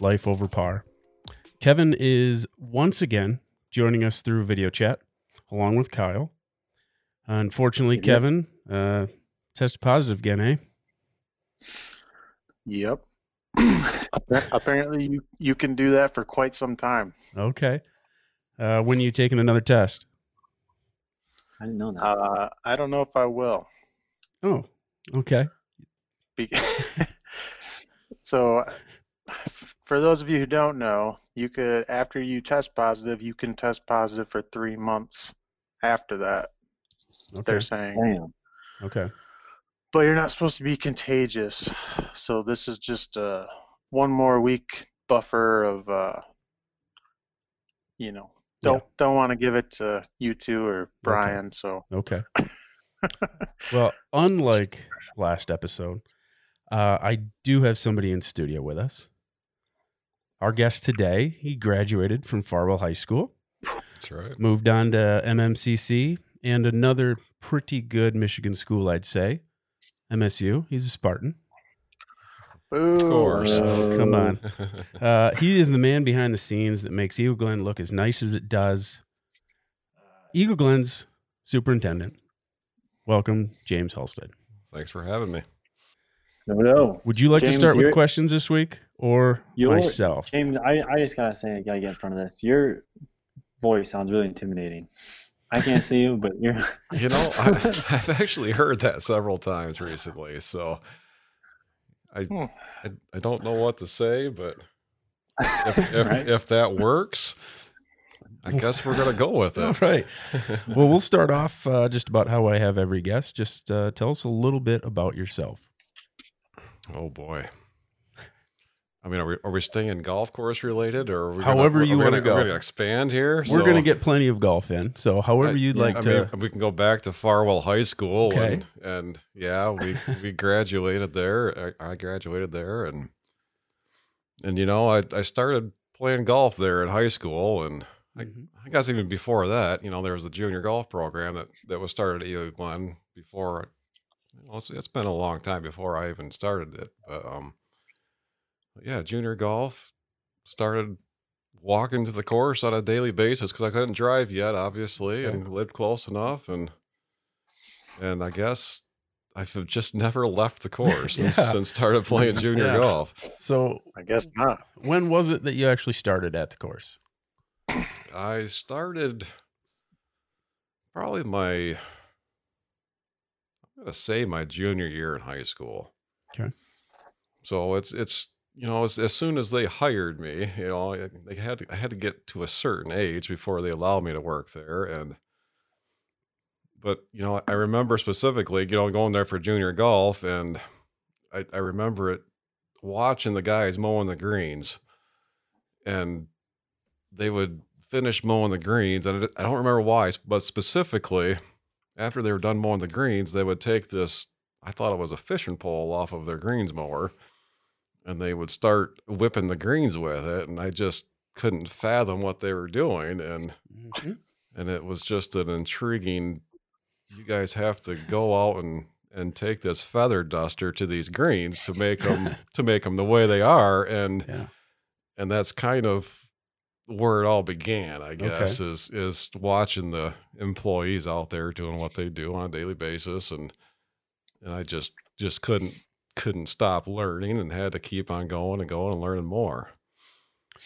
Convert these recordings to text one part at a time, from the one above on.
Life Over Par. Kevin is once again joining us through video chat along with Kyle. Unfortunately, Kevin uh, tested positive again, eh? Yep. Apparently, you, you can do that for quite some time. Okay. Uh, when are you taking another test? I didn't know that. Uh, I don't know if I will. Oh, okay. Be- so, for those of you who don't know, you could, after you test positive, you can test positive for three months after that, Okay. they're saying. Damn. Okay. But you're not supposed to be contagious. So, this is just uh, one more week buffer of, uh, you know, don't don't want to give it to you two or Brian. So, Okay. well, unlike last episode, uh, I do have somebody in studio with us. Our guest today, he graduated from Farwell High School, That's right. moved on to MMCC and another pretty good Michigan school, I'd say, MSU. He's a Spartan. Of course. Oh, come on. Uh, he is the man behind the scenes that makes Eagle Glen look as nice as it does. Eagle Glen's superintendent. Welcome, James Halstead. Thanks for having me. No, no. Would you like James, to start with questions this week or You're- myself? James, I, I just gotta say, I gotta get in front of this. Your voice sounds really intimidating. I can't see you, but you're. You know, I, I've actually heard that several times recently, so I Hmm. I, I don't know what to say, but if if, Right? if that works, I guess we're gonna go with it. right. Well, we'll start off uh, just about how I have every guest. Just uh, tell us a little bit about yourself. Oh boy. I mean, are we are we staying golf course related, or are we However gonna, you wanna go. We're gonna expand here. We're So- going to get plenty of golf in. So, however I- you'd like I to. mean, we can go back to Farwell High School, Okay. and, and yeah, we we graduated there. I, I graduated there, and and you know, I I started playing golf there in high school, and I, Mhm. I guess even before that, you know, there was a junior golf program that that was started at Eagle Glen before. Know, it's, it's been a long time before I even started it, but um, yeah, junior golf started walking to the course on a daily basis because I couldn't drive yet, obviously, Okay. and lived close enough, and and I guess I've just never left the course since, since started playing junior Yeah. golf. So, I guess not. when was it that you actually started at the course? I started probably my I'm gonna say my junior year in high school. Okay. So it's it's you know as, as soon as they hired me, you know, they had to, I had to get to a certain age before they allowed me to work there, and but you know I remember specifically you know going there for junior golf, and I I remember it watching the guys mowing the greens, and they would finish mowing the greens, and I don't remember why, but specifically after they were done mowing the greens, they would take this. I thought it was a fishing pole off of their greens mower, and they would start whipping the greens with it, and I just couldn't fathom what they were doing, and Mhm. and it was just an intriguing. You guys have to go out and and take this feather duster to these greens to make them to make them the way they are, and Yeah. and that's kind of where it all began, I guess, is is watching the employees out there doing what they do on a daily basis, and and I just just couldn't couldn't stop learning and had to keep on going and going and learning more.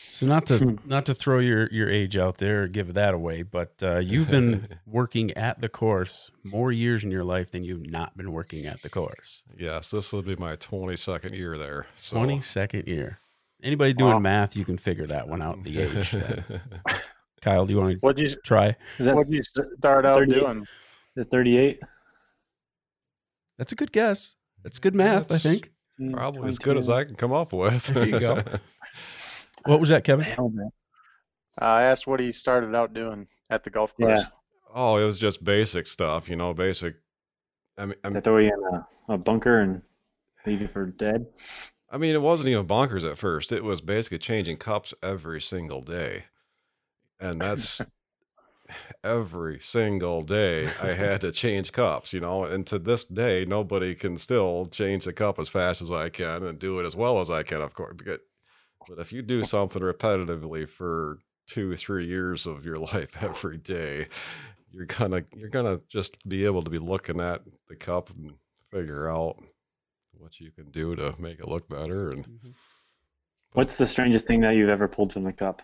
So not to not to throw your your age out there or give that away, but uh, you've been working at the course more years in your life than you've not been working at the course. Yes, this will be my twenty second year there. So. Twenty second year. Anybody doing Wow. math, you can figure that one out. The age. Kyle, do you want to What'd you try? Is that What'd you start out 38? doing? the 38? That's a good guess. That's good math, I That's think. Probably as good as I can come up with. There you go. What was that, Kevin? Uh, I asked what he started out doing at the golf course. Yeah. Oh, it was just basic stuff, you know, basic. I mean, I'm, They throw you in a, a bunker and leave you for dead. I mean, it wasn't even bonkers at first. It was basically changing cups every single day. And that's every single day I had to change cups, you know. And to this day, nobody can still change the cup as fast as I can and do it as well as I can, of course. Because, but if you do something repetitively for two, three years of your life every day, you're gonna you're gonna just be able to be looking at the cup and figure out what you can do to make it look better and mm-hmm. What's the strangest thing that you've ever pulled from the cup?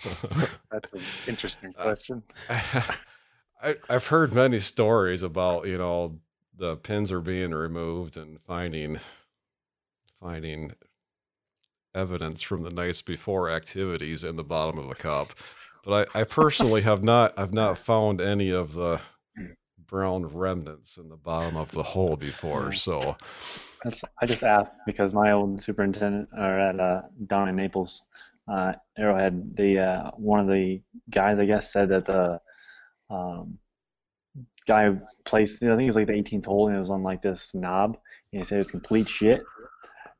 That's an interesting Uh, question. I, I've heard many stories about you know the pins are being removed and finding finding evidence from the nights before activities in the bottom of a cup, but I, I personally have not I've not found any of the brown remnants in the bottom of the hole before. So That's, I just asked because my old superintendent, are at uh, down in Naples, uh, Arrowhead, the uh, one of the guys, I guess, said that the um, guy placed, I think it was like the 18th hole, and it was on like this knob, and he said it was complete shit.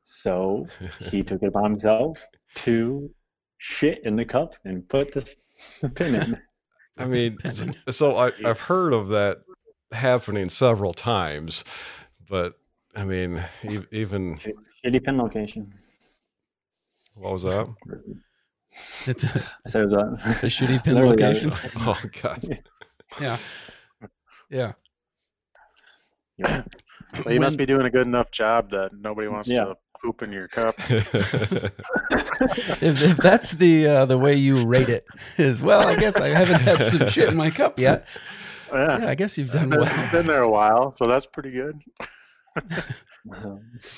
So he took it upon himself to shit in the cup and put this pin in. I mean, so I, I've heard of that happening several times, but I mean, e- even Shitty pin location. What was that? It's a, I said it was a, a shitty pin location. Oh God! Yeah. Yeah. yeah. Well, you must be doing a good enough job that nobody wants Yeah. to poop in your cup. if, if that's the uh, the way you rate it is well i guess i haven't had some shit in my cup yet Yeah, yeah i guess you've done been, well been there a while, so that's pretty good.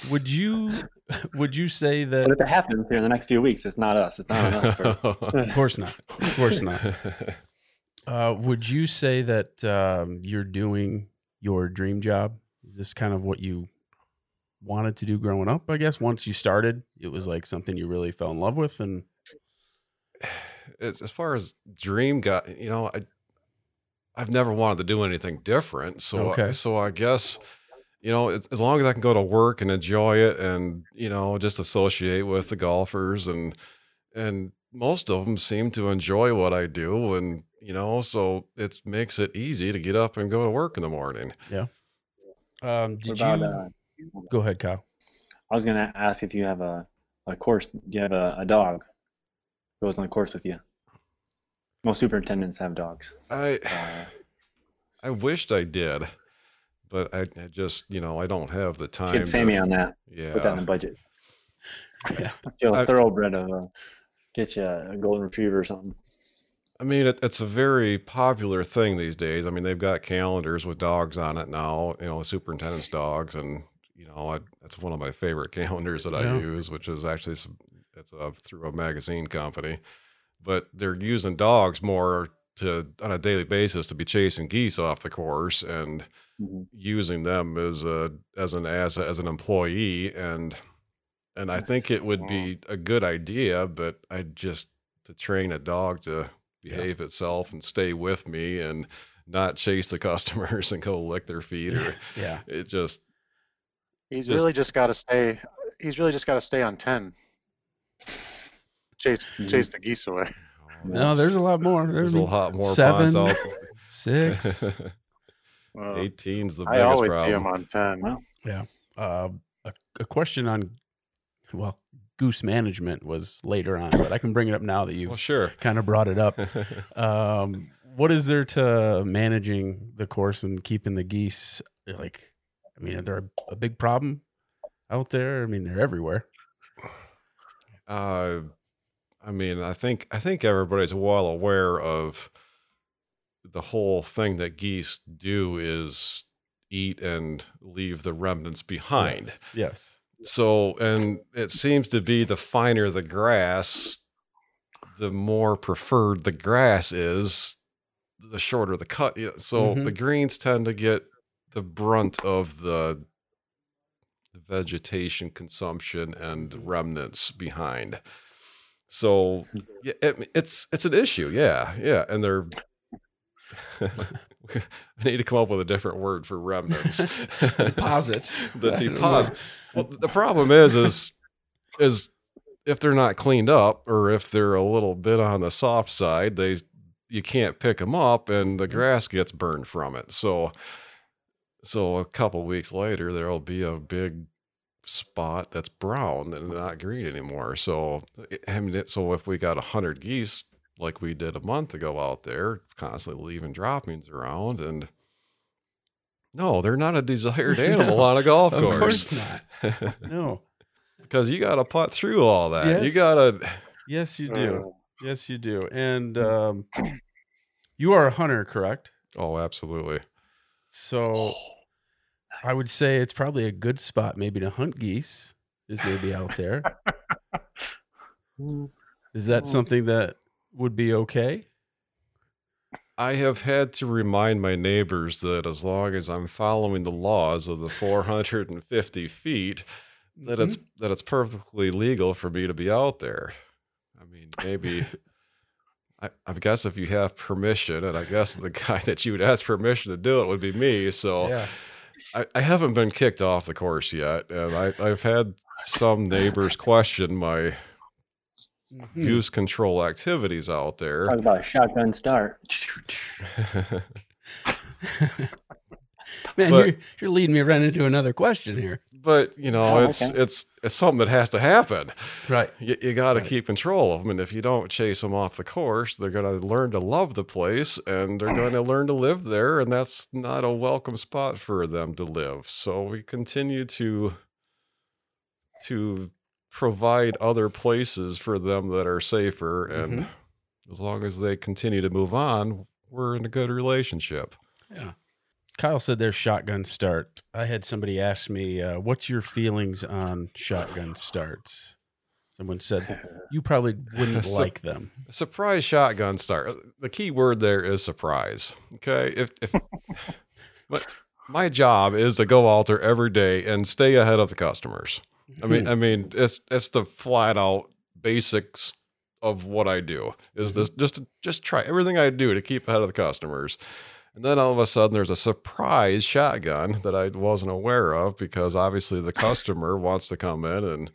Would you would you say that But if it happens here in the next few weeks, it's not us. It's not us. For, of course not of course not uh, would you say that um, you're doing your dream job is this kind of what you wanted to do growing up i guess once you started it was like something you really fell in love with and as, as far as dream got, you know, I I've never wanted to do anything different. So Okay. so I guess you know, as, as long as I can go to work and enjoy it, and you know, just associate with the golfers, and and most of them seem to enjoy what I do, and you know, so it makes it easy to get up and go to work in the morning. Yeah. Um, did about, you uh, go ahead kyle I was gonna ask if you have a, a course. Do you have a, a dog goes on the course with you? Most superintendents have dogs. I Uh, I wished I did, but I, I just you know I don't have the time. get Sammy to- on that. yeah. Put that in the budget. Yeah. Get you a I- thoroughbred of a, get you a golden retriever or something. I mean, it, it's a very popular thing these days. I mean, they've got calendars with dogs on it now, you know, superintendent's dogs. And, you know, I, that's one of my favorite calendars that I Yeah. use, which is actually, some, it's a, through a magazine company. But they're using dogs more to, on a daily basis, to be chasing geese off the course and Mhm. using them as a, as an, as, as an employee. And, and I think it would be a good idea, but I just, to train a dog to behave itself and stay with me and not chase the customers and go lick their feet or yeah it just He's Just- really just got to stay. He's really just got to stay on ten. Chase Mhm. chase the geese away. No there's a lot more. There's a lot more seven ponds out six. Well, 18's the I biggest always see problem. him on ten. Well, uh, a, a question on well goose management was later on but i can bring it up now that you've well sure. kind of brought it up. Um, what is there to managing the course and keeping the geese like i mean they're there a, a big problem out there? I mean they're everywhere. Uh i mean i think i think everybody's well aware of the whole thing that geese do is eat and leave the remnants behind yes So, and it seems to be the finer the grass, the more preferred the grass is, the shorter the cut. Yeah, So Mhm. the greens tend to get the brunt of the vegetation consumption and remnants behind. So hmm. it, it's it's an issue. Yeah, yeah, and they're. I need to come up with a different word for remnants. Deposit. the I don't know. deposit. Well, the problem is, is, is if they're not cleaned up or if they're a little bit on the soft side, they you can't pick them up and the mm-hmm. grass gets burned from it. So, so a couple weeks later, there'll be a big spot that's brown and not green anymore. So, I mean, so if we got a hundred geese like we did a month ago out there, constantly leaving droppings around and no, they're not a desired animal No, on a golf course. Of course. not. No. because you got to putt through all that. You got to. Yes, you do. Uh, Yes, you do. And um, you are a hunter, correct? Oh, absolutely. So I would say it's probably a good spot maybe to hunt geese is maybe out there. Is that Mm. something that would be okay? I have had to remind my neighbors that as long as I'm following the laws of the 450 feet, that it's that it's perfectly legal for me to be out there. I mean, maybe. I, I guess if you have permission, and I guess the guy that you would ask permission to do it would be me. So Yeah. I, I haven't been kicked off the course yet, and I, I've had some neighbors question my Mhm. goose control activities out there. Talk about a shotgun start. Man, But- you're, you're leading me right into another question here. But you know, Oh, it's okay. it's it's something that has to happen. Right. You, you got to Right. keep control of them, and if you don't chase them off the course, they're going to learn to love the place, and they're going to learn to live there, and that's not a welcome spot for them to live. So we continue to to provide other places for them that are safer, and Mhm. as long as they continue to move on, we're in a good relationship. Yeah. Kyle said their shotgun start. I had somebody ask me, uh, "What's your feelings on shotgun starts?" Someone said you probably wouldn't So- like them. surprise shotgun start. The key word there is surprise. Okay, if if but my job is to go there every day and stay ahead of the customers. I mean, I mean, it's it's the flat out basics of what I do is this just to, just try everything I do to keep ahead of the customers. And then all of a sudden, there's a surprise shotgun that I wasn't aware of because obviously the customer wants to come in and,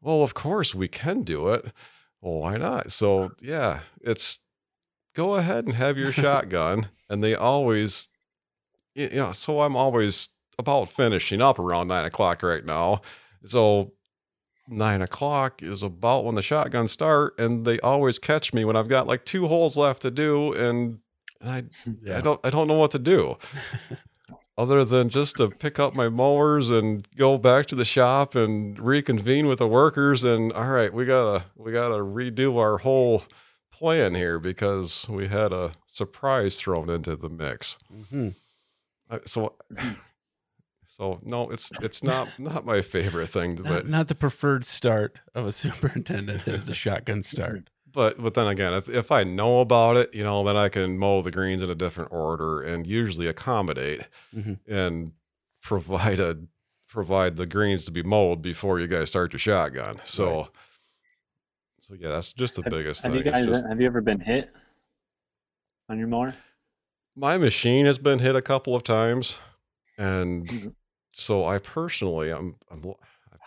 well, of course we can do it. Well, why not? So yeah, it's go ahead and have your shotgun, and they always, y- you know. So I'm always about finishing up around nine o'clock right now. So nine o'clock is about when the shotguns start, and they always catch me when I've got like two holes left to do, and, and I yeah. I don't I don't know what to do. Other than just to pick up my mowers and go back to the shop and reconvene with the workers and all right, we gotta we gotta redo our whole plan here because we had a surprise thrown into the mix. Mhm. So so no, it's it's not not my favorite thing, Not, but not the preferred start of a superintendent is the shotgun start. but but then again, if if I know about it, you know, then I can mow the greens in a different order and usually accommodate Mhm. and provide a provide the greens to be mowed before you guys start your shotgun. So Right. so yeah, that's just the Have, biggest have thing. you guys just- have you ever been hit on your mower? my machine has been hit a couple of times, and Mhm. so I personally, I'm, I'm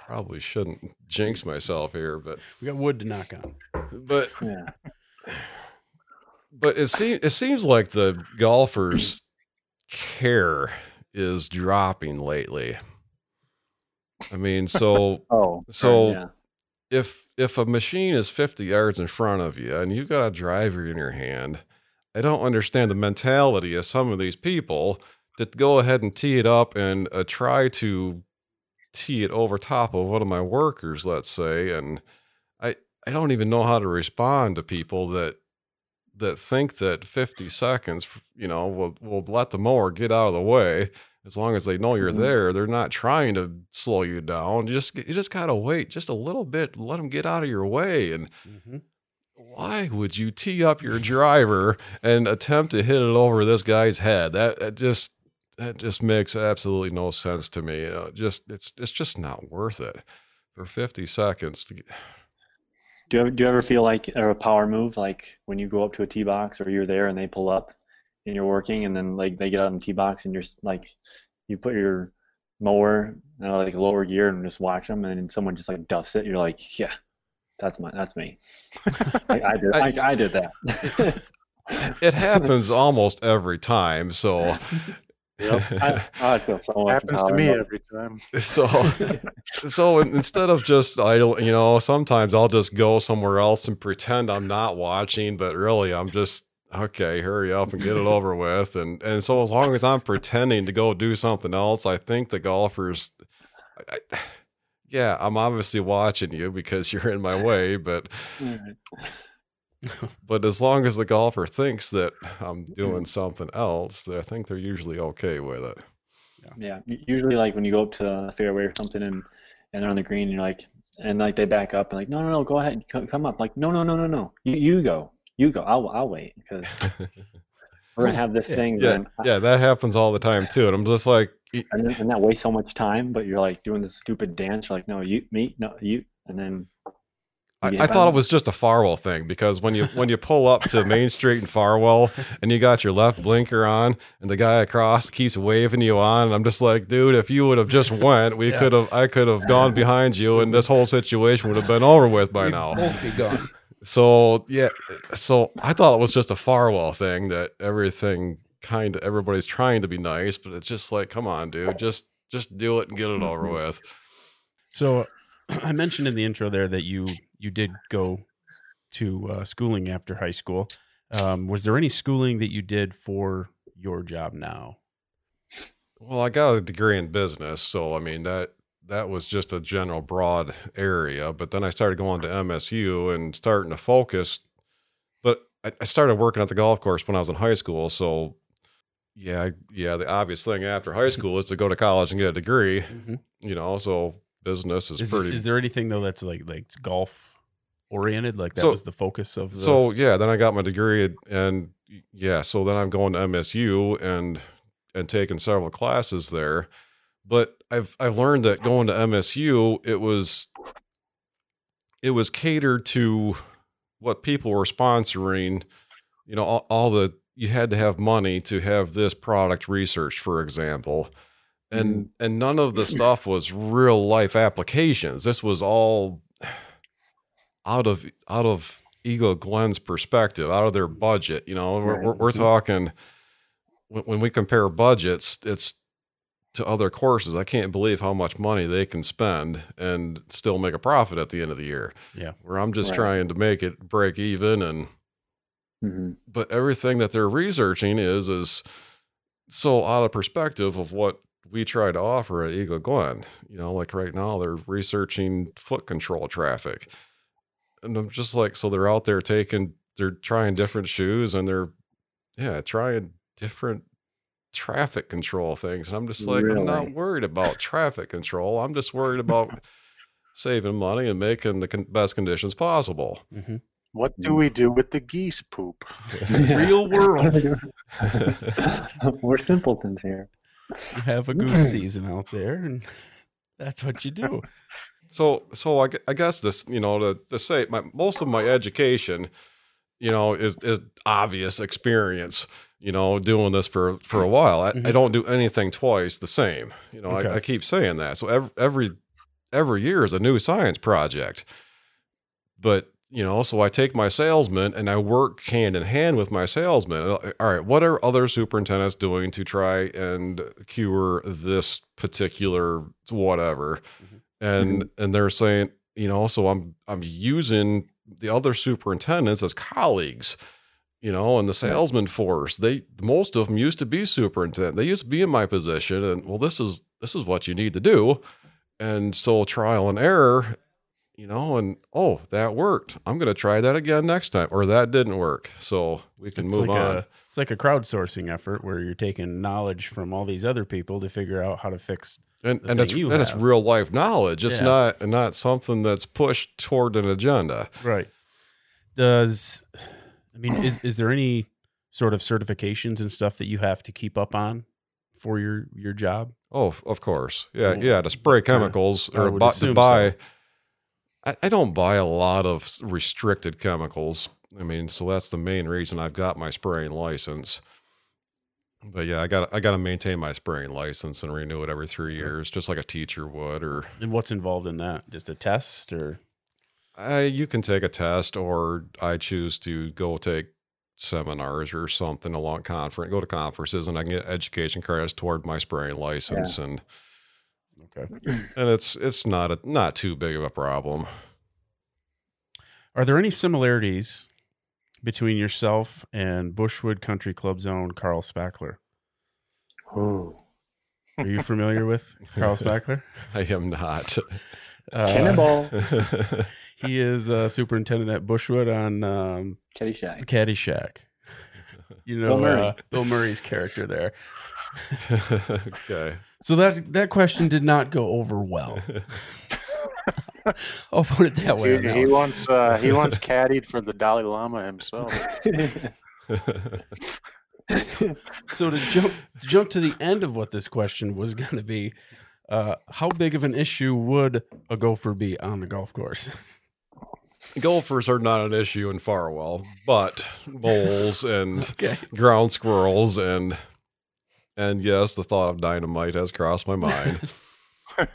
probably shouldn't jinx myself here, but We got wood to knock on. but Yeah. but it seems it seems like the golfers' care is dropping lately. I mean, so Oh. So- yeah. if if a machine is 50 yards in front of you and you've got a driver in your hand, I don't understand the mentality of some of these people to go ahead and tee it up and uh, try to tee it over top of one of my workers, let's say, and I I don't even know how to respond to people that that think that 50 seconds, you know, will will let the mower get out of the way as long as they know you're Mhm. there. They're not trying to slow you down. You just you just gotta wait just a little bit, let them get out of your way. And Mhm. why would you tee up your driver and attempt to hit it over this guy's head? That, that just that just makes absolutely no sense to me. You know, just it's it's just not worth it for 50 seconds to get, Do you ever, do you ever feel like or a power move like when you go up to a tee box or you're there and they pull up and you're working and then like they get out in the tee box and you're like you put your mower you know, like lower gear and just watch them and then someone just like duffs it you're like yeah that's my that's me I, I did I, I did that it happens almost every time. So, I, I feel so Happens to me every time. so, so instead of just idle, you know, sometimes I'll just go somewhere else and pretend I'm not watching, but really I'm just okay. Hurry up and get it over with. And and so as long as I'm pretending to go do something else, I think the golfers. I, yeah, I'm obviously watching you because you're in my way, but Alright. but as long as the golfer thinks that I'm doing mm-hmm. something else, then I think they're usually okay with it. Yeah, u- usually like when you go up to the fairway or something and and they're on the green, you're like, and like they back up and like, no, no, no, go ahead, come, come up. Like, no, no, no, no, no, you you go, you go. I'll I'll wait because we're gonna have this Yeah, thing. Yeah, then yeah, that happens all the time too. And I'm just like, y- and, then, and that wastes so much time. But you're like doing this stupid dance. You're like, no, you, me, no, you, and then. I, I thought it was just a Farwell thing because when you when you pull up to Main Street in Farwell and you got your left blinker on and the guy across keeps waving you on, and I'm just like, dude, if you would have just went, we Yeah. could have I could have gone behind you and this whole situation would have been over with by We'd now. both be gone. So yeah, so I thought it was just a Farwell thing that everything kind of everybody's trying to be nice, but it's just like, come on, dude, just just do it and get it over mm-hmm. with. So I mentioned in the intro there that you you did go to uh, schooling after high school. Um, was there any schooling that you did for your job now? Well, I got a degree in business, so I mean that that was just a general broad area. But then I started going to MSU and starting to focus. But I, I started working at the golf course when I was in high school, so yeah, yeah. The obvious thing after high school is to go to college and get a degree. You know, so business is, Is, pretty. is there anything though that's like like golf oriented? Like that So- was the focus of the So yeah, then I got my degree and- and yeah, so then I'm going to MSU and and taking several classes there. But I've I've learned that going to MSU, it was it was catered to what people were sponsoring, you know, all, all the you had to have money to have this product research, for example. And and none of the stuff was real life applications. This was all out of out of Eagle Glen's perspective, out of their budget. You know, we're, we're, we're Mhm. talking when, we compare budgets, it's to other courses. I can't believe how much money they can spend and still make a profit at the end of the year. Yeah. where I'm just Right. trying to make it break even and Mhm. but everything that they're researching is is so out of perspective of what we try to offer at Eagle Glen. You know, like right now they're researching foot control traffic. And I'm just like, so they're out there taking they're trying different shoes and they're yeah, trying different traffic control things. And I'm just like, I'm not worried about traffic control. I'm just worried about saving money and making the con- best conditions possible. Mhm. What do we do with the geese poop? real world. We're simpletons here. You have a goose season out there, and that's what you do. So, so I, I guess this, you know, to, to say my most of my education, you know, is is obvious experience. You know, doing this for for a while. I, I Mhm. don't do anything twice the same. You know, Okay. I, I keep saying that. So every every every year is a new science project. But you know, so I take my salesman and I work hand in hand with my salesman. Uh, All right, what are other superintendents doing to try and cure this particular whatever? And and they're saying, you know, so I'm I'm using the other superintendents as colleagues, you know, and the salesman force. They most of them used to be superintendent. They used to be in my position, and well, this is this is what you need to do. And so trial and error, you know, and oh, that worked. I'm going to try that again next time, or that didn't work. So we can It's move like on. a it's like a crowdsourcing effort where you're taking knowledge from all these other people to figure out how to fix. and and it's and it's real life knowledge. It's Yeah. not not something that's pushed toward an agenda. Right. Does I mean is is there any sort of certifications and stuff that you have to keep up on for your your job? Oh, of course. Yeah, Well, yeah. To spray chemicals or bu- to so. I, I don't buy a lot of restricted chemicals. I mean, so that's the main reason I've got my spraying license. But yeah, I got I got to maintain my spraying license and renew it every three years, just like a teacher would. Or And what's involved in that? Just a test or I, you can take a test, or I choose to go take seminars or something along conference, go to conferences, and I can get education credits toward my spraying license, and okay. and it's it's not a not too big of a problem. Are there any similarities between yourself and Bushwood Country Club's own Carl Spackler? Ooh. Are you familiar with Carl Spackler? I am not. Uh, Cannonball. he is uh, superintendent at Bushwood on um, Caddyshack. Caddyshack. You know Bill Murray. Uh, Bill Murray's character there. okay. So that that question did not go over well. I'll put it that way. He, on he that once uh, he once caddied for the Dalai Lama himself. So to jump to jump to the end of what this question was going to be, uh, how big of an issue would a gopher be on the golf course? Golfers are not an issue in Farwell, but moles and Okay, ground squirrels and and yes, the thought of dynamite has crossed my mind.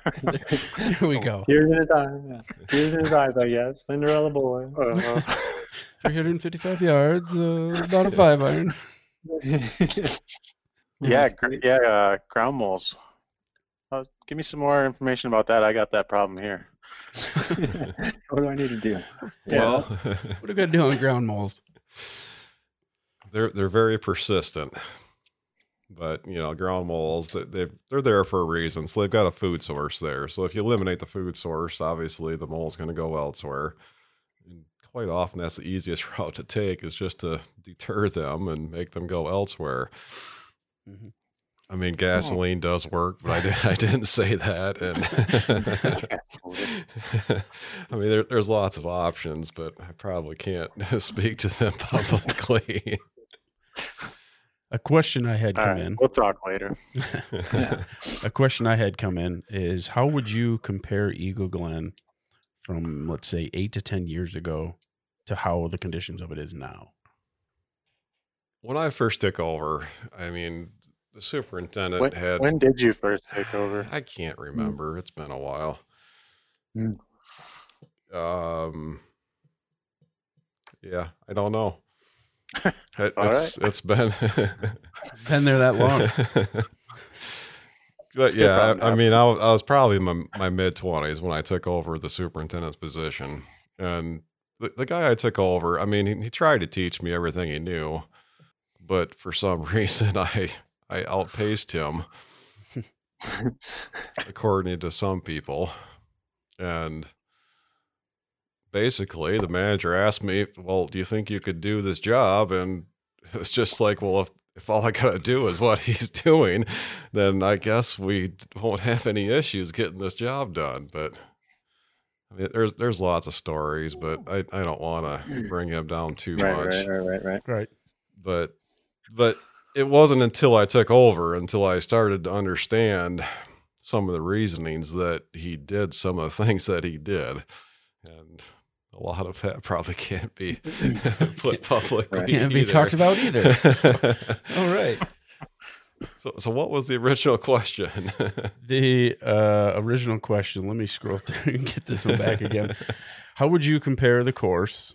here we go. Tears in his eyes. Yeah. Tears in his eyes, I guess. Cinderella boy. Uh, 355 yards, uh, about a five iron. yeah, gr- yeah, uh, ground moles. Uh, give me some more information about that. I got that problem here. what do I need to do? Well, What do I got to do on ground moles? they're they're very persistent. But you know, ground moles they they they're there for a reason. So they've got a food source there. So if you eliminate the food source, obviously the mole's going to go elsewhere. And quite often, that's the easiest route to take is just to deter them and make them go elsewhere. Mhm. I mean, gasoline does work, but I, did, I didn't say that. And I mean, there, there's lots of options, but I probably can't speak to them publicly. A question I had All come right, in. we'll talk later. A question I had come in is how would you compare Eagle Glen from let's say eight to ten years ago to how the conditions of it is now? when I first took over, I mean, the superintendent When, had. when did you first take over? I can't remember. It's been a while. Mm. Um. Yeah, I don't know. It, All it's it's been Been there that long. but yeah, I, I mean, I, was- I was probably in my, my mid twenties when I took over the superintendent's position, and the, the guy I took over, I mean, he, he tried to teach me everything he knew, but for some reason, I I outpaced him according to some people. And basically, the manager asked me, Well, do you think you could do this job? And it was just like, Well, if, if all I got to do is what he's doing, then I guess we won't have any issues getting this job done. But I mean, there's there's lots of stories, but I, I don't want to hmm. bring him down too right, much right, right, right, right. right. but but it wasn't until I took over until I started to understand some of the reasonings that he did some of the things that he did and a lot of that probably can't be put publicly Right. Can't be either. talked about either. All right. so so what was the original question The uh, original question. Let me scroll through and get this one back again. How would you compare the course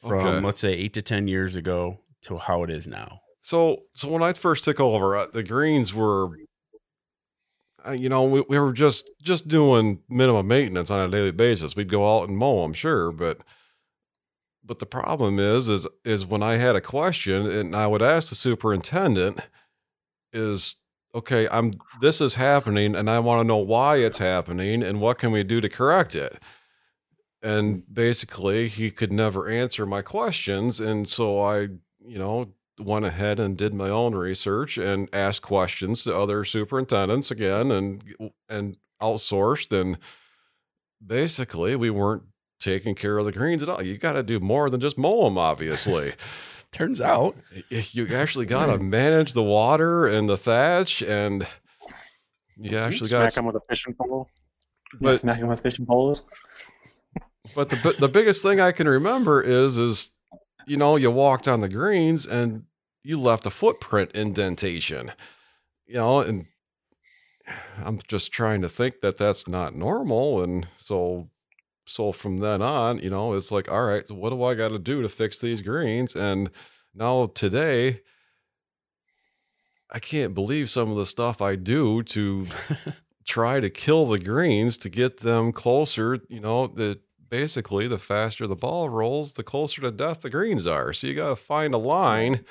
from Okay. let's say eight to ten years ago to how it is now? So, so when I first took over, uh, the greens were, uh, you know, we, we were just just doing minimum maintenance on a daily basis. We'd go out and mow, I'm sure, but but the problem is, is is when I had a question and I would ask the superintendent, is okay, I'm this is happening, and I want to know why it's happening and what can we do to correct it. And basically, he could never answer my questions, and so I, you know, went ahead and did my own research and asked questions to other superintendents again and and outsourced and basically we weren't taking care of the greens at all. You got to do more than just mow them obviously. Turns out. You actually got to manage the water and the thatch, and you actually got Smack to. them with a fishing pole. But smack him with fishing poles. But the the biggest thing I can remember is is you know you walked on the greens and you left a footprint indentation, you know, and I'm just trying to think that that's not normal, and so so from then on, you know, it's like all right, what do I got to do to fix these greens? And now today. I can't believe some of the stuff I do to try to kill the greens to get them closer. You know, that basically the faster the ball rolls, the closer to death the greens are. So you got to find a line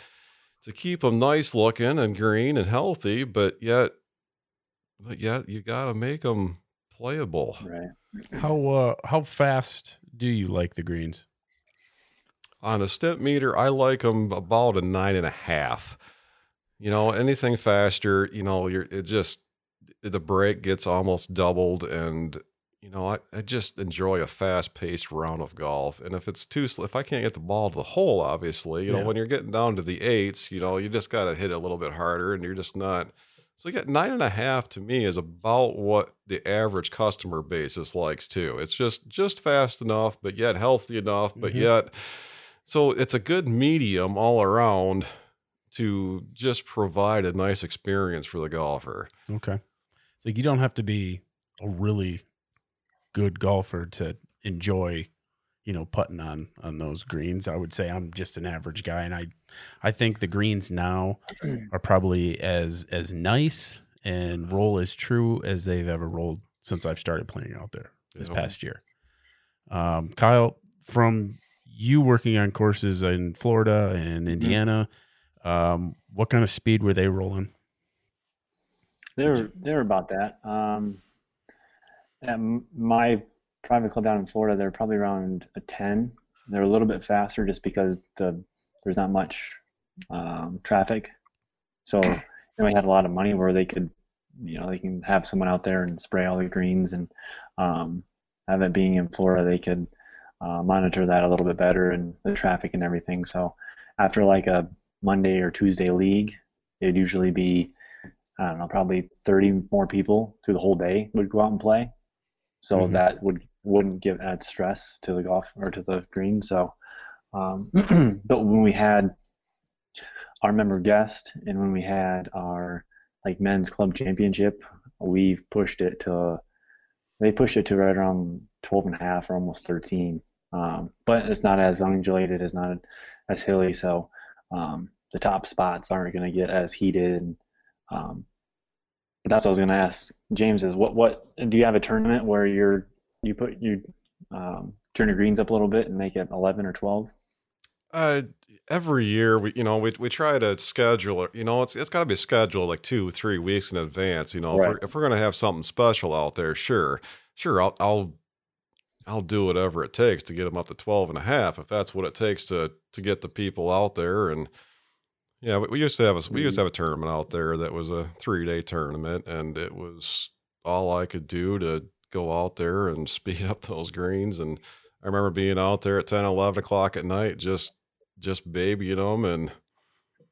to keep them nice looking and green and healthy, but yet, but yet you got to make them playable. Right. How uh how fast do you like the greens? On a Stimpmeter, I like them about a nine and a half. You know, anything faster, you know, you're it just the break gets almost doubled and you know, I, I just enjoy a fast paced round of golf. And if it's too sl- if I can't get the ball to the hole, obviously, you know, when you're getting down to the eights, you know, you just gotta hit it a little bit harder and you're just not so get nine and a half to me is about what the average customer basis likes too. It's just just fast enough, but yet healthy enough, but Mhm. yet so it's a good medium all around to just provide a nice experience for the golfer. Okay. So you don't have to be a really good golfer to enjoy, you know, putting on on those greens. I would say I'm just an average guy and I I think the greens now are probably as as nice and roll as true as they've ever rolled since I've started playing out there this Yeah. past year. Um, Kyle, from you working on courses in Florida and Indiana, um, what kind of speed were they rolling? They're they're about that. Um, at my private club down in Florida, they're probably around a ten. They're a little bit faster just because the there's not much um, traffic. So you know, we had a lot of money where they could, you know, they can have someone out there and spray all the greens, and um, have it being in Florida, they could uh, monitor that a little bit better and the traffic and everything. So after like a Monday or Tuesday league, it'd usually be I don't know, probably 30 more people through the whole day would go out and play. So Mhm. that would wouldn't give add stress to the golf or to the green. So, um, but when we had our member guest and when we had our like men's club championship, we've pushed it to they pushed it to right around 12 and a half or almost 13. Um, but it's not as undulated, it's not as hilly. So um, the top spots aren't going to get as heated and um, that's what I was going to ask James is what what do you have a tournament where you're you put you um, turn your greens up a little bit and make it 11 or 12? Uh, every year we, you know, we we try to schedule it. You know, it's it's got to be scheduled like two, three weeks in advance. You know, if we're if we're gonna have something special out there, sure, sure, I'll I'll I'll do whatever it takes to get them up to 12 and a half if that's what it takes to to get the people out there and yeah we, we used to have a we used to have a tournament out there that was a three day tournament and it was all I could do to go out there and speed up those greens and I remember being out there at 10 11 o'clock at night just just babying them and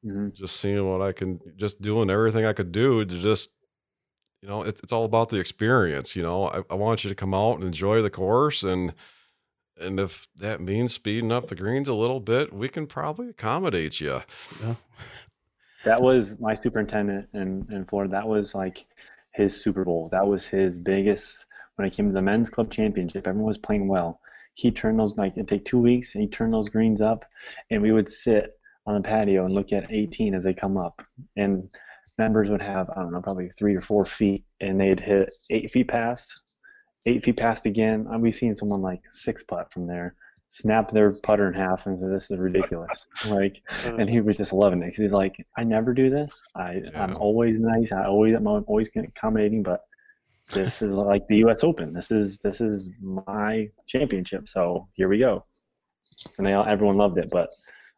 Mm-hmm. just seeing what I can, just doing everything I could do to just, you know, it's it's all about the experience. You know, I, I want you to come out and enjoy the course, and and if that means speeding up the greens a little bit, we can probably accommodate you. That was my superintendent in, in Florida. That was like his Super Bowl. That was his biggest when it came to the men's club championship. Everyone was playing well. He turned those like it'd take two weeks and he turned those greens up and we would sit on the patio and look at 18 as they come up. And members would have, I don't know, probably three or four feet and they'd hit eight feet past, eight feet past again. And we've seen someone like six putt from there, snap their putter in half and say, This is ridiculous. like uh. and he was just loving it because he's like, I never do this. I I'm always nice. I always I'm always accommodating, but this is like the U.S. Open. This is this is my championship. So here we go. And they all everyone loved it, but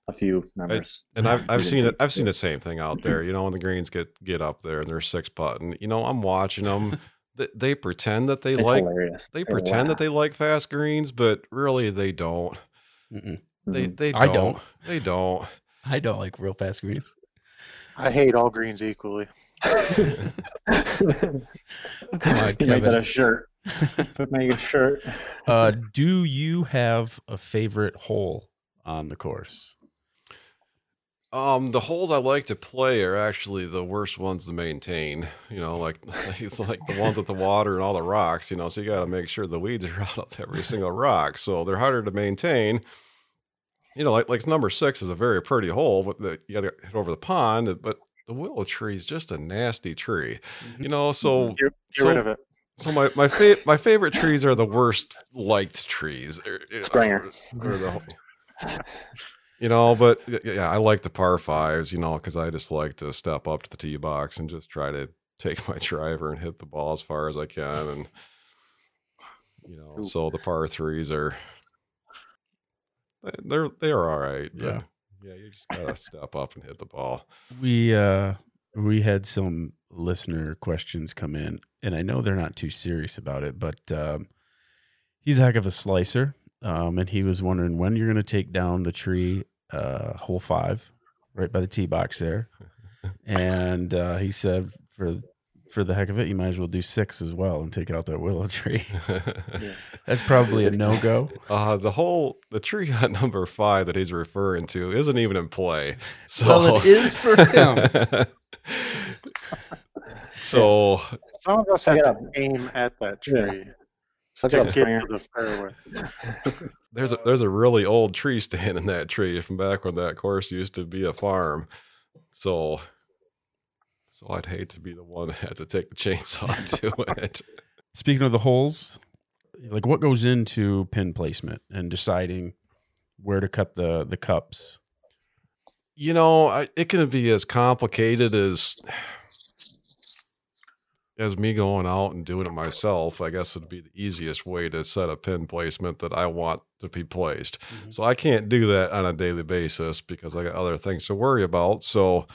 a few members. And I've I've seen it. I've seen the same thing out there. You know, when the greens get get up there and they're six putting. You know, I'm watching them. They, they pretend that they It's like hilarious. they pretend that they like fast greens, but really they don't. Mm-mm. They they don't. I don't. They don't. I don't like real fast greens. I hate all greens equally. Come on, You Make that Kevin. a shirt. Put Make a shirt. Uh, do you have a favorite hole on the course? Um, the holes I like to play are actually the worst ones to maintain. You know, like like, the ones with the water and all the rocks. You know, so you got to make sure the weeds are out of every single rock. So they're harder to maintain. You know, like like number six is a very pretty hole, but the, you got to hit over the pond. Uh, but the willow tree is just a nasty tree. Mm-hmm. You know, so mm-hmm. Get, get so- rid of it. so my my fa- my favorite trees are the worst liked trees. They're, you know, Springer. or the- you know, but yeah, I like the par fives. You know, because I just like to step up to the tee box and just try to take my driver and hit the ball as far as I can, and you know, Ooh. so the par threes are they're they are all right. Yeah. yeah, you just gotta step up and hit the ball. We uh we had some listener questions come in, and I know they're not too serious about it, but um, he's a heck of a slicer, um, and he was wondering when you're going to take down the tree, uh, hole five, right by the tee box there, and uh, he said for for the heck of it, you might as well do six as well and take out that willow tree. That's probably a no go. Uh, the whole the tree on number five that he's referring to isn't even in play. So Well, it is for him. so Some of us have to aim at that tree Suck to get to the fairway. There's a there's a really old tree stand in that tree from back when that course used to be a farm. So so I'd hate to be the one that had to take the chainsaw to it. Speaking of the holes, like what goes into pin placement and deciding where to cut the the cups? You know, I, it can be as complicated as as me going out and doing it myself. I guess would be the easiest way to set a pin placement that I want to be placed. Mhm. So I can't do that on a daily basis because I got other things to worry about. So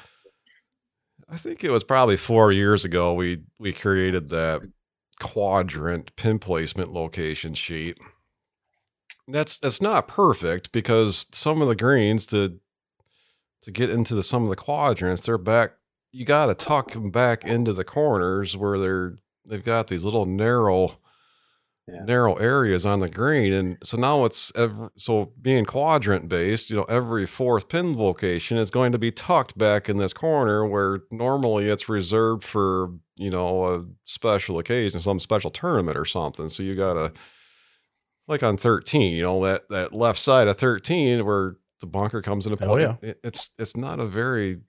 I think it was probably four years ago we we created that quadrant pin placement location sheet. That's that's not perfect because some of the greens to to get into the some of the quadrants they're back. You got to tuck them back into the corners where they're they've got these little narrow Yeah. narrow areas on the green and so now it's ev so being quadrant based you know every fourth pin location is going to be tucked back in this corner where normally it's reserved for you know a special occasion some special tournament or something so you gotta like on 13 you know that that left side of 13 where the bunker comes into Oh, play yeah. it- it's it's not a very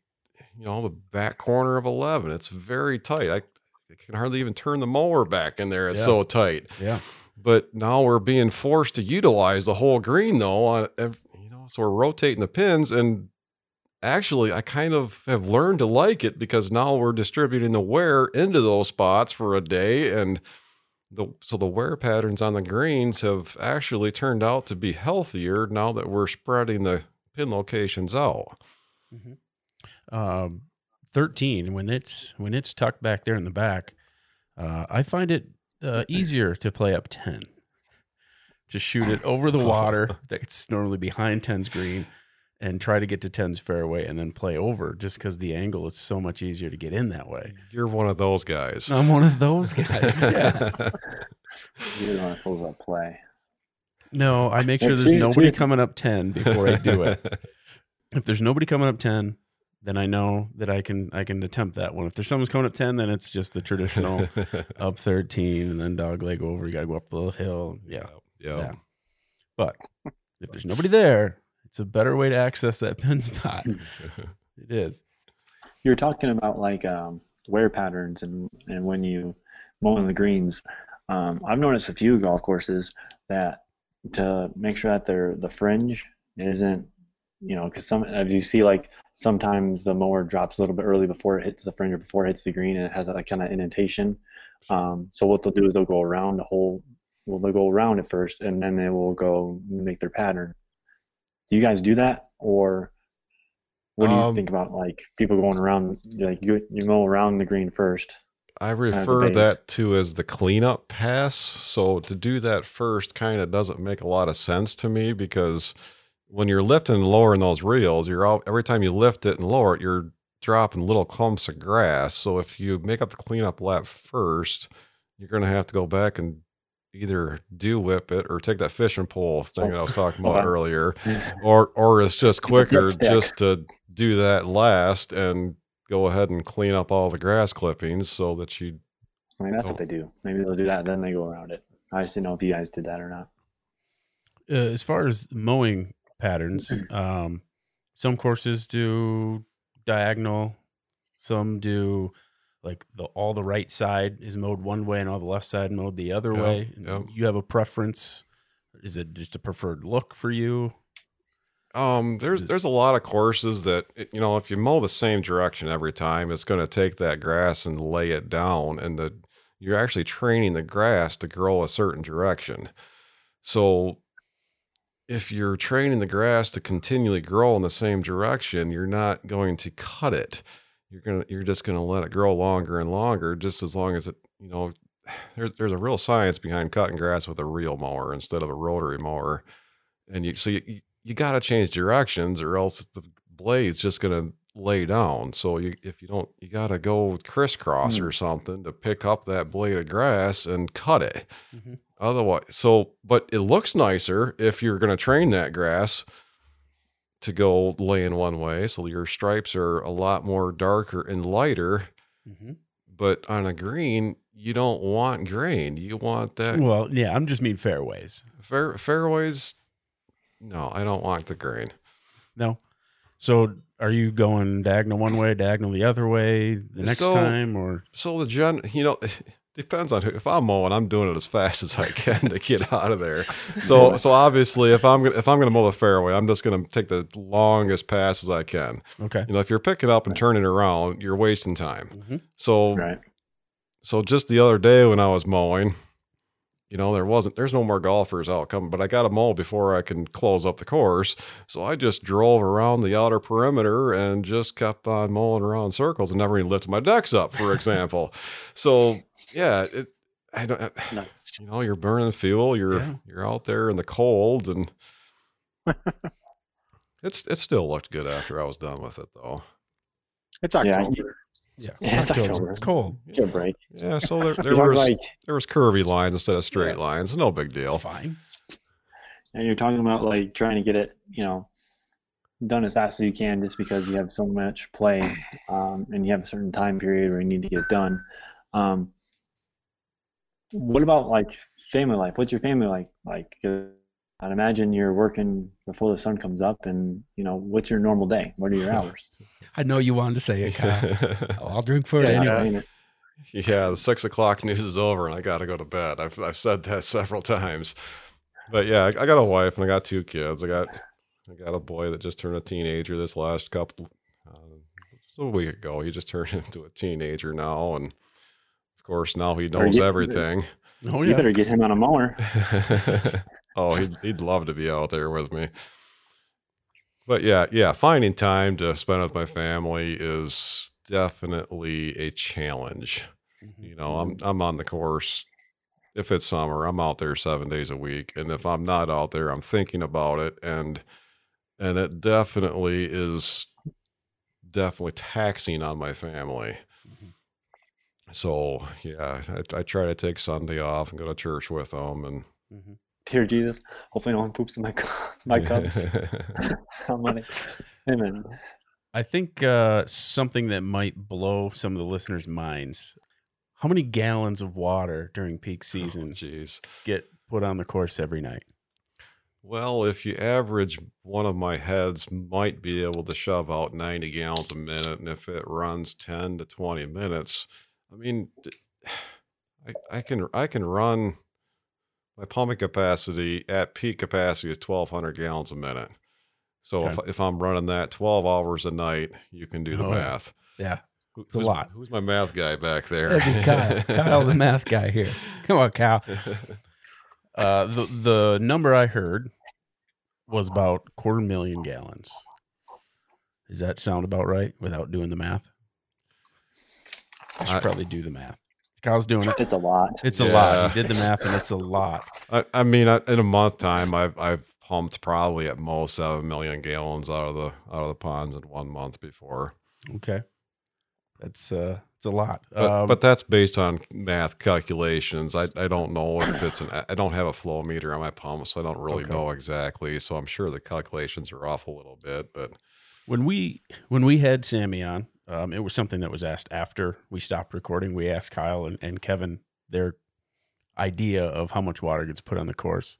you know the back corner of 11 it's very tight i I can hardly even turn the mower back in there. It's Yeah. so tight. Yeah. But now we're being forced to utilize the whole green though. On you know, so we're rotating the pins, and actually, I kind of have learned to like it because now we're distributing the wear into those spots for a day, and the so the wear patterns on the greens have actually turned out to be healthier now that we're spreading the pin locations out. Mm-hmm. Um, Thirteen when it's when it's tucked back there in the back, uh, I find it uh, easier to play up ten. to shoot it over the water that's normally behind 10's green and try to get to 10's fairway and then play over just because the angle is so much easier to get in that way. You're one of those guys. I'm one of those guys. yes. You're the one supposed to play. No, I make sure there's nobody coming up 10 before I do it. if there's nobody coming up 10, then I know that I can I can attempt that one. If there's someone's coming up 10, then it's just the traditional up 13 and then dog leg over. You got to go up the little hill. Yeah. Yeah. Yeah. But if there's nobody there, it's a better way to access that pin spot. It is. You're talking about like um, wear patterns and and when you mow in the greens. Um, I've noticed a few golf courses that to make sure that their the fringe isn't, you know, because some if you see like sometimes the mower drops a little bit early before it hits the fringe or before it hits the green and it has that like, kind of indentation. Um, so what they'll do is they'll go around the whole. Well, they'll go around it first, and then they will go make their pattern. Do you guys do that, or what do you Um, think about like people going around like you you mow around the green first? I refer that to as the cleanup pass. So to do that first kind of doesn't make a lot of sense to me because when you're lifting and lowering those reels, you're all every time you lift it and lower it, you're dropping little clumps of grass. So if you make up the cleanup lap first, you're going to have to go back and either do whip it or take that fishing pole thing that I was talking about earlier, or or it's just quicker just to do that last and go ahead and clean up all the grass clippings so that you I mean, that's what they do. Maybe they'll do that, then they go around it. I just didn't know if you guys did that or not. Uh, as far as mowing patterns, um, some courses do diagonal, some do like the all the right side is mowed one way and all the left side mowed the other Yep, way. yep. You have a preference? Is it just a preferred look for you? Um, there's there's a lot of courses that you know if you mow the same direction every time, it's going to take that grass and lay it down, and the you're actually training the grass to grow a certain direction. So if you're training the grass to continually grow in the same direction, you're not going to cut it. You're gonna you're just gonna let it grow longer and longer, just as long as it you know. There's there's a real science behind cutting grass with a reel mower instead of a rotary mower and you so you, you got to change directions or else the blade's just going to lay down so you if you don't you got to go crisscross Hmm. or something to pick up that blade of grass and cut it Mhm. Otherwise so but it looks nicer if you're going to train that grass to go lay in one way so your stripes are a lot more darker and lighter Mm-hmm. but on a green you don't want grain you want that Well, yeah, I'm just mean fairways. fair, fairways no i don't want the grain No. So are you going diagonal one way, diagonal the other way the next So- time, or So the gen, you know, depends on who. If I'm mowing, I'm doing it as fast as I can to get out of there. So, so obviously, if I'm gonna if I'm gonna mow the fairway, I'm just gonna take the longest pass as I can. okay? You know, if you're picking up and turning around, you're wasting time. Mhm. So, Right. so just the other day when I was mowing, you know, there wasn't there's no more golfers out coming, but I got to mow before I can close up the course. So I just drove around the outer perimeter and just kept on mowing around circles and never even lifted my decks up, for example. so yeah, it, I don't. Uh, nice. You know, you're burning fuel. You're Yeah. you're out there in the cold, and it's it still looked good after I was done with it, though. It's Yeah, October. You- Yeah, Yeah, it's October. October. It's cold. Give a break. Yeah, so there there was like, there was curvy lines instead of straight lines. No big deal. It's fine. and you're talking about like trying to get it, you know, done as fast as you can, just because you have so much play, um, and you have a certain time period where you need to get it done. Um, what about like family life? What's your family like? Like, 'cause I'd imagine you're working before the sun comes up, and you know, what's your normal day? What are your hours? I know you wanted to say it, Kyle. I'll drink for it Yeah, anyway. I mean, Yeah, the six o'clock news is over and I got to go to bed. I've I've said that several times. But yeah, I, I got a wife and I got two kids. I got I got a boy that just turned a teenager this last couple uh, just a week ago. He just turned into a teenager now, and of course now he knows you- everything. Oh you better get him on a mower. Oh, he'd he'd love to be out there with me. But yeah, yeah, finding time to spend with my family is definitely a challenge. Mhm. You know, I'm I'm on the course. If it's summer, I'm out there seven days a week, and if I'm not out there, I'm thinking about it, and and it definitely is definitely taxing on my family. Mhm. So yeah, I, I try to take Sunday off and go to church with them, and Mhm. Dear Jesus, hopefully no one poops in my cu- my cups. I'm like, amen. I think uh, something that might blow some of the listeners' minds. How many gallons of water during peak season Jeez. get put on the course every night? Well, if you average one of my heads, might be able to shove out 90 gallons a minute, and if it runs 10 to 20 minutes, I mean, d- I, I can I can run my pumping capacity at peak capacity is 1,200 gallons a minute. So if, Okay. if I'm running that 12 hours a night, you can do the Oh, math. Yeah. It's a who's, lot. Who's my math guy back there? Kyle. Kyle, the math guy here. Come on, Kyle. Uh, the the number I heard was about quarter million gallons. Does that sound about right without doing the math? I should I- probably do the math. Kyle's doing it. It's a lot. It's a lot. Yeah. He did the math, and it's a lot. I, I mean, I, in a month time, I've I've pumped probably at most seven million gallons out of the out of the ponds in one month before. Okay, that's uh, it's a lot. But, um, but that's based on math calculations. I, I don't know if it's an I don't have a flow meter on my pump, so I don't really Okay. know exactly. So I'm sure the calculations are off a little bit, but when we when we had Sammy on, um, it was something that was asked after we stopped recording. We asked Kyle and, and Kevin their idea of how much water gets put on the course.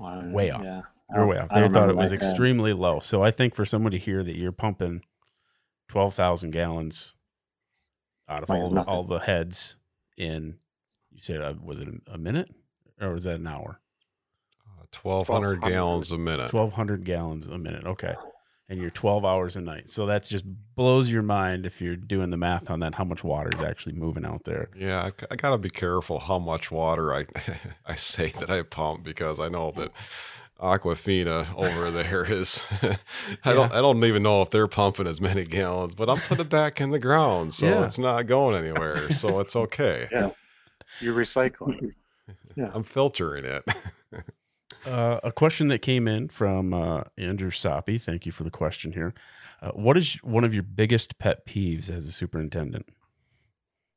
I Way off. Yeah. They're way off. They thought it was like that. extremely low. So I think for someone to hear that you're pumping twelve thousand gallons out of Like all the, all the heads in, you said uh, was it a, a minute or was that an hour? twelve hundred 1200. gallons a minute. Twelve hundred gallons a minute. Okay, and you're twelve hours a night. So that just blows your mind if you're doing the math on that. How much water is actually moving out there? Yeah, I gotta be careful how much water I I say that I pump because I know that Aquafina over there is I don't I don't even know if they're pumping as many gallons, but I'm putting it back in the ground, so Yeah. it's not going anywhere. So it's okay. Yeah. You're recycling. Yeah. I'm filtering it. Uh, a question that came in from uh, Andrew Soppy. Thank you for the question here. Uh, what is one of your biggest pet peeves as a superintendent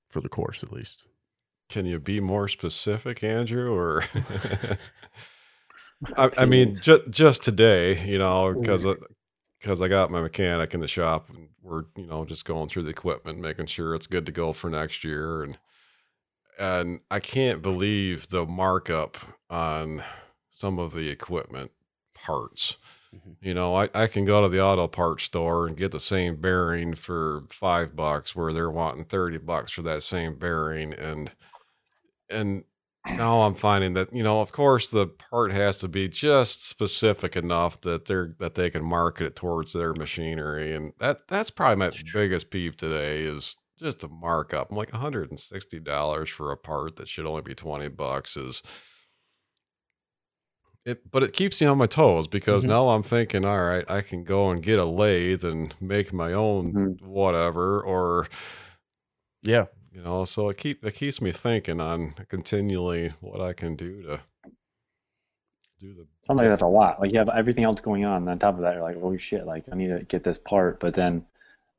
for the course, at least? Can you be more specific, Andrew? Or I, I mean, just just today, you know, because because I got my mechanic in the shop, and we're you know just going through the equipment, making sure it's good to go for next year, and and I can't believe the markup on some of the equipment parts. Mhm. You know, I, I can go to the auto parts store and get the same bearing for five bucks where they're wanting 30 bucks for that same bearing. And, and now I'm finding that, you know, of course the part has to be just specific enough that they're, that they can market it towards their machinery. And that, that's probably my biggest peeve today is just a markup. I'm like $160 for a part that should only be 20 bucks is, it, but it keeps me on my toes because Mhm. now I'm thinking, all right, I can go and get a lathe and make my own Mhm. whatever, or Yeah. you know. So it keep it keeps me thinking on continually what I can do to do the. Sounds like that's a lot. Like you have everything else going on. And on top of that, you're like, oh shit, like I need to get this part. But then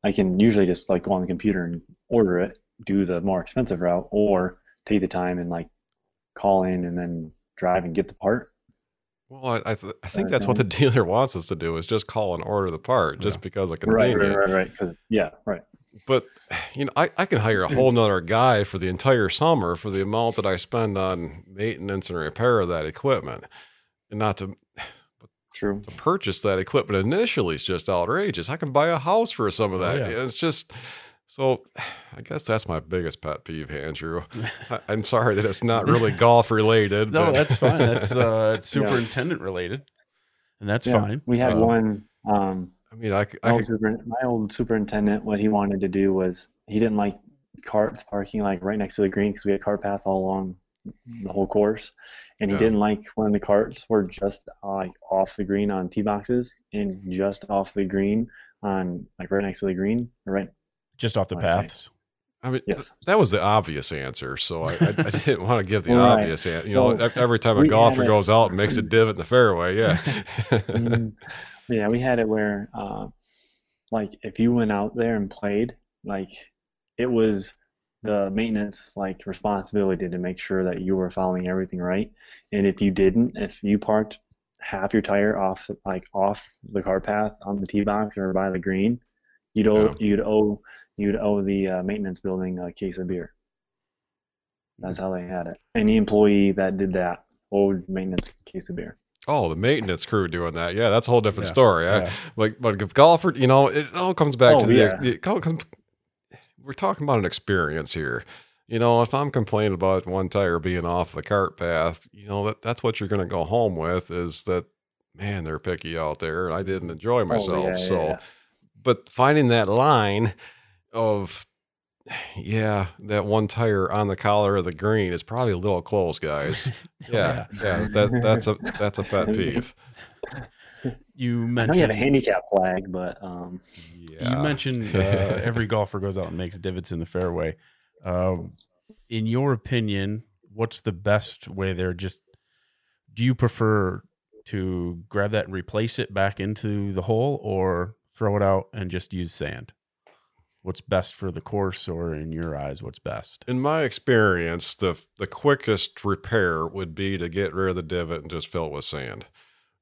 I can usually just like go on the computer and order it, do the more expensive route, or take the time and like call in and then drive and get the part. Well, I I, th- I think Right, that's what the dealer wants us to do is just call and order the part just Yeah. because of Right, convenience. right, right, right. 'Cause- yeah, right. But you know, I, I can hire a whole nother guy for the entire summer for the amount that I spend on maintenance and repair of that equipment. And not to True. to purchase that equipment initially is just outrageous. I can buy a house for some of Oh, that. yeah. It's just so I guess that's my biggest pet peeve, Andrew. I, I'm sorry that it's not really golf related. No, but- that's fine. That's uh, it's Yeah. superintendent related, and that's Yeah, fine. We had Uh, one. Um, I mean, I, c- my, I old could, super, my old superintendent, what he wanted to do was he didn't like carts parking like right next to the green because we had cart path all along the whole course, and he Yeah. didn't like when the carts were just uh, like off the green on tee boxes and just off the green on like right next to the green, right? Just off the I see. paths. I mean, th- Yes. that was the obvious answer. So I, I, I didn't want to give the Right. obvious answer. You know, Well, ev- every time a golfer had a- goes out and makes a divot in the fairway, yeah. Mm, yeah, we had it where, uh, like, if you went out there and played, like, it was the maintenance like responsibility to make sure that you were following everything right. And if you didn't, if you parked half your tire off, like, off the car path on the tee box or by the green, you'd owe Yeah. you'd owe you'd owe the uh, maintenance building a case of beer. That's how they had it. Any employee that did that owed maintenance a case of beer. oh, the maintenance crew doing that. Yeah, that's a whole different Yeah, story. I- yeah. like, but if golfer, you know, it all comes back Oh, to the, yeah. it comes, we're talking about an experience here. You know, if I'm complaining about one tire being off the cart path, you know, that that's what you're going to go home with is that, man, they're picky out there and I didn't enjoy myself. Oh, yeah, yeah, so, yeah. But finding that line of, yeah, that one tire on the collar of the green is probably a little close, guys. Yeah, yeah, that that's a that's a pet peeve. You I know mentioned you have a handicap flag, but um, Yeah. You mentioned uh, every golfer goes out and makes divots in the fairway. Um, in your opinion, what's the best way there? Just do you prefer to grab that and replace it back into the hole or throw it out and just use sand? What's best for the course, or in your eyes, what's best? In my experience, the the quickest repair would be to get rid of the divot and just fill it with sand.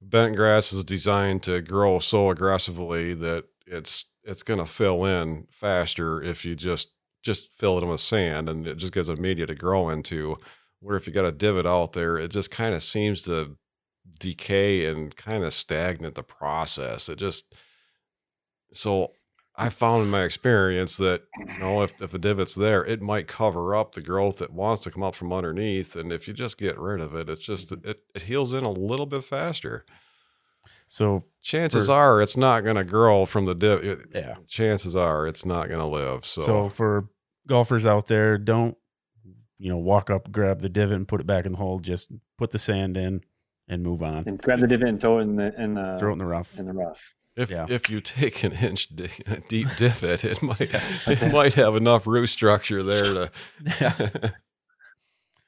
Bent grass is designed to grow so aggressively that it's it's going to fill in faster if you just just fill it in with sand and it just gives a media to grow into. Where if you got a divot out there, it just kind of seems to decay and kind of stagnate the process. It just so I found in my experience that you know if, if the divot's there, it might cover up the growth that wants to come up from underneath. And if you just get rid of it, it's just mm-hmm. it, it heals in a little bit faster. So Chances For- are it's not going to grow from the divot. yeah. Chances are it's not going to live. So, So for golfers out there, don't you know walk up, grab the divot, and put it back in the hole. Just put the sand in and move on. And grab the divot and throw it in the in the Throw it in the rough. in the rough. If yeah. if you take an inch di- deep divot, it might like it this. might have enough root structure there to. Yeah.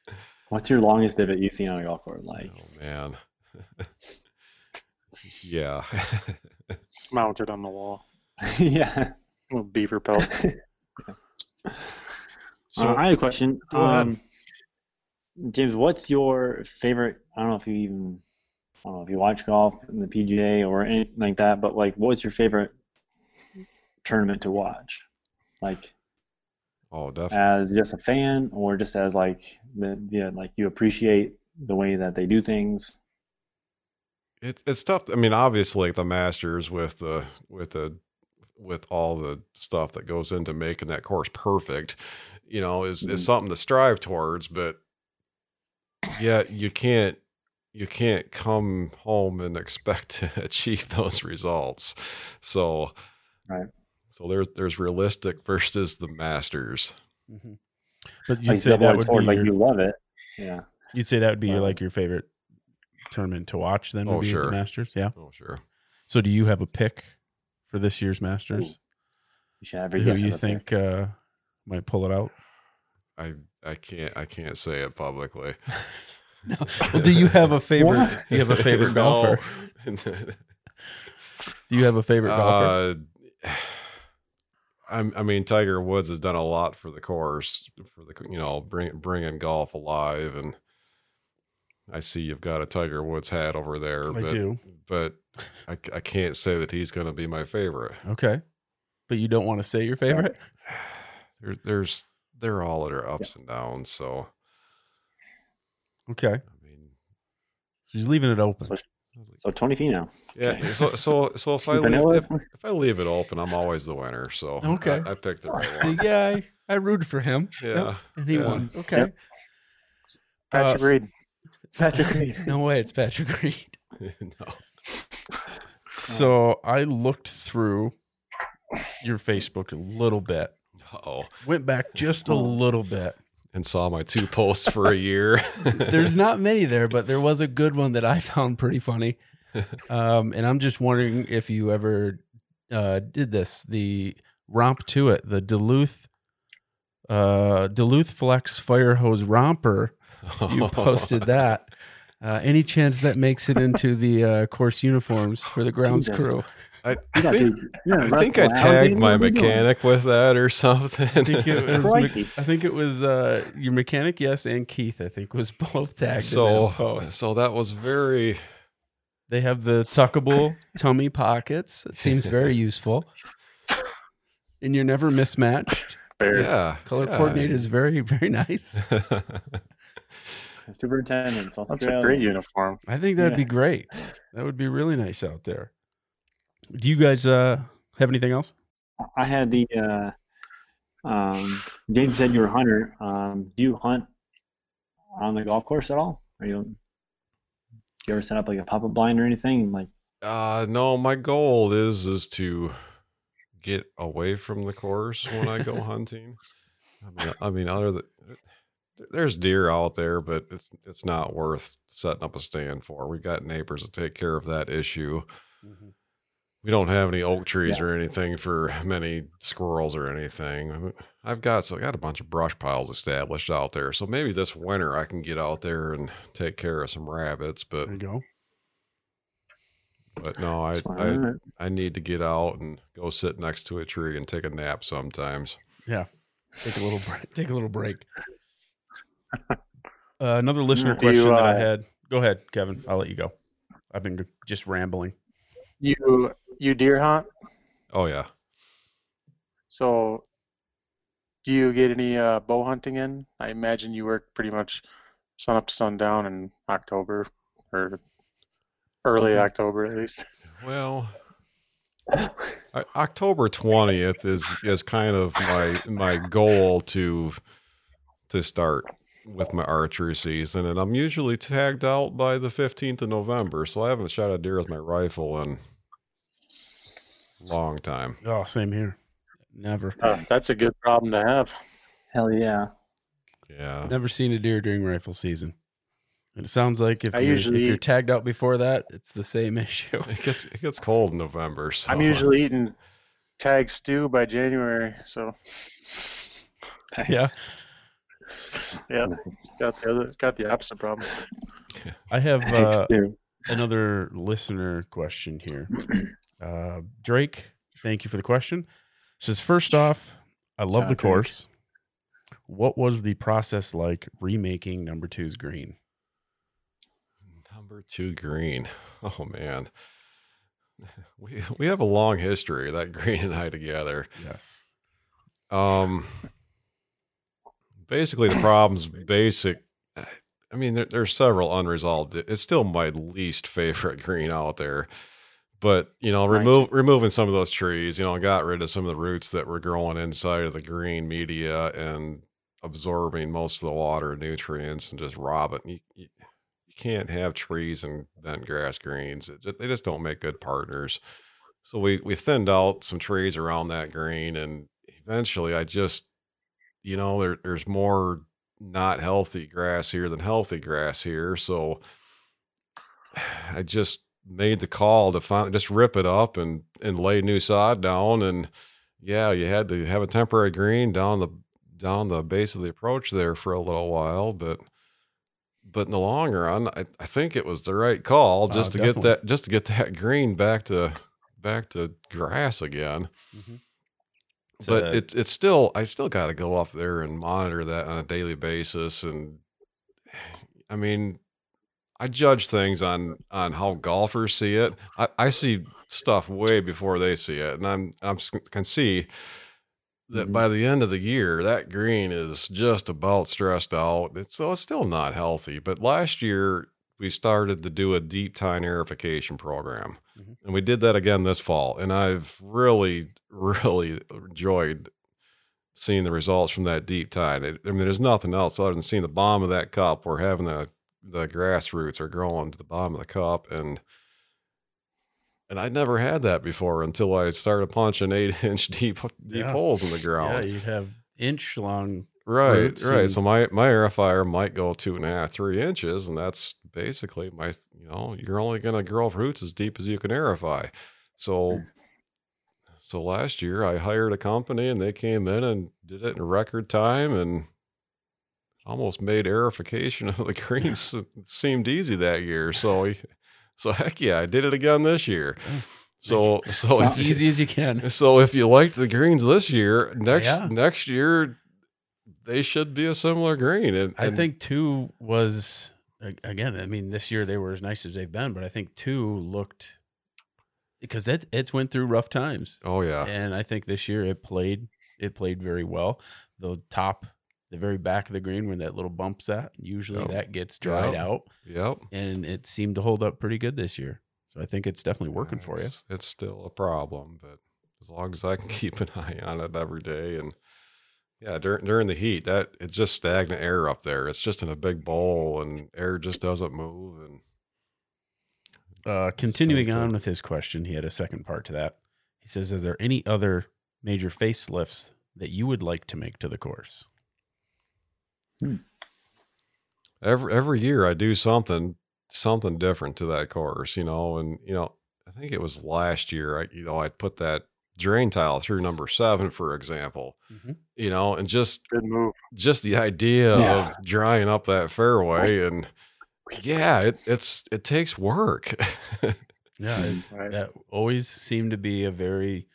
What's your longest divot you've seen on a golf course? Like oh man. yeah. Mounted on the wall. yeah. Little beaver pelt. So uh, I have a question. Go ahead. Um, James, what's your favorite? I don't know if you even, I don't know if you watch golf in the PGA or anything like that, but like, what's your favorite tournament to watch? Like, oh, definitely. as just a fan, or just as like the yeah, like you appreciate the way that they do things. It's it's tough. I mean, obviously, the Masters with the with the with all the stuff that goes into making that course perfect, you know, is is Mhm. something to strive towards. But yeah, you can't you can't come home and expect to achieve those results. So, Right. So there's there's realistic versus the Masters. Mhm. But you'd say that would be like your, you love it. Yeah. you'd say that would be your, Wow. like your favorite tournament to watch. Then Oh, be sure. the Masters. Yeah. Oh, sure. So do you have a pick for this year's Masters? You should Who guest you have a pick. think uh, might pull it out? I I can't I can't say it publicly. No. Well, do you have a favorite? Do you have a favorite golfer? Do you have a favorite golfer? Uh, I'm, I mean, Tiger Woods has done a lot for the course, for the you know, bring bringing golf alive, and I see you've got a Tiger Woods hat over there, I but do. but I, I can't say that he's going to be my favorite. Okay. But you don't want to say your favorite? There, there's they're all at their ups and downs, so Okay. I mean, She's leaving it open. So, so Tony Finau. yeah. Okay. So so so if I leave, if, if I leave it open, I'm always the winner. So Okay. I, I picked the right See, one. yeah, I, I rooted for him. Yep, Yeah. and he yeah. won. Okay. Yep. Patrick Uh, Reed. Patrick Reed. no way, it's Patrick Reed. no. So I looked through your Facebook a little bit, Oh, went back just a Oh. little bit. And saw my two posts for a year. There's not many there, but there was a good one that I found pretty funny. Um, and I'm just wondering if you ever uh, did this the romp to it, the Duluth uh, Duluth Flex Fire Hose Romper. You posted that. Uh, any chance that makes it into the uh, course uniforms for the grounds crew? I, I think, the- you're I a think I tagged my what are you doing? mechanic with that or something. I think it was me- I think it was uh, your mechanic, yes, and Keith. I think was both tagged in so that post. so that was very They have the tuckable tummy pockets. It seems very useful. And you're never mismatched. Bear. yeah Color yeah. coordinate is very, very nice. Superintendent. South That's a great uniform. I think that'd be great. That would be really nice out there. Do you guys uh, have anything else? I had the. Uh, um, James said you're a hunter. Um, do you hunt on the golf course at all? Are you? Do you ever set up like a pop-up blind or anything? Like, uh no my goal is is to get away from the course when i go hunting i mean i mean other than there's deer out there but it's it's not worth setting up a stand for we got neighbors to take care of that issue we don't have any oak trees Yeah. or anything for many squirrels or anything. I mean, I've got so I got a bunch of brush piles established out there. So maybe this winter I can get out there and take care of some rabbits. But There you go. But no, I, I I need to get out and go sit next to a tree and take a nap sometimes. Yeah, take a little break. Take a little break. Uh, another listener Do question you, that I uh, had. Go ahead, Kevin. I'll let you go. I've been just rambling. You you deer hunt? Oh yeah. So, do you get any uh, bow hunting in? I imagine you work pretty much sun up to sundown in October or early. October at least. Well, October twentieth is is kind of my my goal to to start with my archery season, and I'm usually tagged out by the fifteenth of November, so I haven't shot a deer with my rifle in long time. Oh, same here. Never, Uh, that's a good problem to have. Hell yeah. Yeah, never seen a deer during rifle season. And it sounds like if I you're, usually if you're tagged out before that, it's the same issue. it gets it gets cold in November. So I'm usually eating tag stew by January, so yeah, yeah, got the other got the opposite problem. I have uh, another listener question here. Uh, Drake, thank you for the question. Says first off, I love Shout the out, Drake. course. What was the process like remaking number two's green? Number two green. Oh man. We we have a long history, that green and I together. Yes. Um basically the problem's basic I mean there, there's several unresolved. It's still my least favorite green out there. But, you know, Right. removing some of those trees, you know, got rid of some of the roots that were growing inside of the green media and absorbing most of the water and nutrients and just robbing. You, you, you can't have trees and bent grass greens. It just, they just don't make good partners. So we we thinned out some trees around that green, and eventually I just, you know, there there's more not healthy grass here than healthy grass here. So I just made the call to finally just rip it up and and lay new sod down. And yeah you had to have a temporary green down the down the base of the approach there for a little while but but in the long run i, I think it was the right call Uh, just to definitely. get that just to get that green back to back to grass again. But So- it's it's still I still got to go up there and monitor that on a daily basis. And I mean I judge things on on how golfers see it. I, I see stuff way before they see it and I'm I'm can see that Mhm. by the end of the year that green is just about stressed out. It's so it's still not healthy, but last year we started to do a deep tine aerification program. Mhm. And we did that again this fall. And I've really, really enjoyed seeing the results from that deep tine. It, I mean, there's nothing else other than seeing the bottom of that cup where having the, the grass roots are growing to the bottom of the cup. And and I never had that before until I started punching eight inch deep deep Yeah. holes in the ground. yeah, you'd have inch long. Right, right. and- So my my aerifier might go two and a half, three inches, and that's basically my. You know, you're only going to grow roots as deep as you can aerify. So, Hmm. so last year I hired a company, and they came in and did it in record time, and almost made aerification of the greens seemed easy that year. So, so heck yeah, I did it again this year. So, so you- easy as you can. so if you liked the greens this year, next Yeah. next year they should be a similar green. And, I and- think two was again. I mean, this year they were as nice as they've been, but I think two looked because it it's went through rough times, Oh yeah, and I think this year it played it played very well. The top, the very back of the green where that little bump's at, usually Yep. that gets dried Yep. out, yep. and it seemed to hold up pretty good this year. So I think it's definitely working for you. It's, it's still a problem, but as long as I can keep an eye on it every day, and yeah, during during the heat, that it's just stagnant air up there. It's just in a big bowl, and air just doesn't move. And Uh, continuing on with his question, he had a second part to that. He says, "Is there any other major facelifts that you would like to make to the course?" Every every year I do something something different to that course, you know, and you know, I think it was last year I you know, I put that drain tile through number 7 for example. Mhm. You know, and just Good move. just the idea Yeah. of drying up that fairway and yeah, it, it's it takes work. Yeah, it, Right. that always seemed to be a very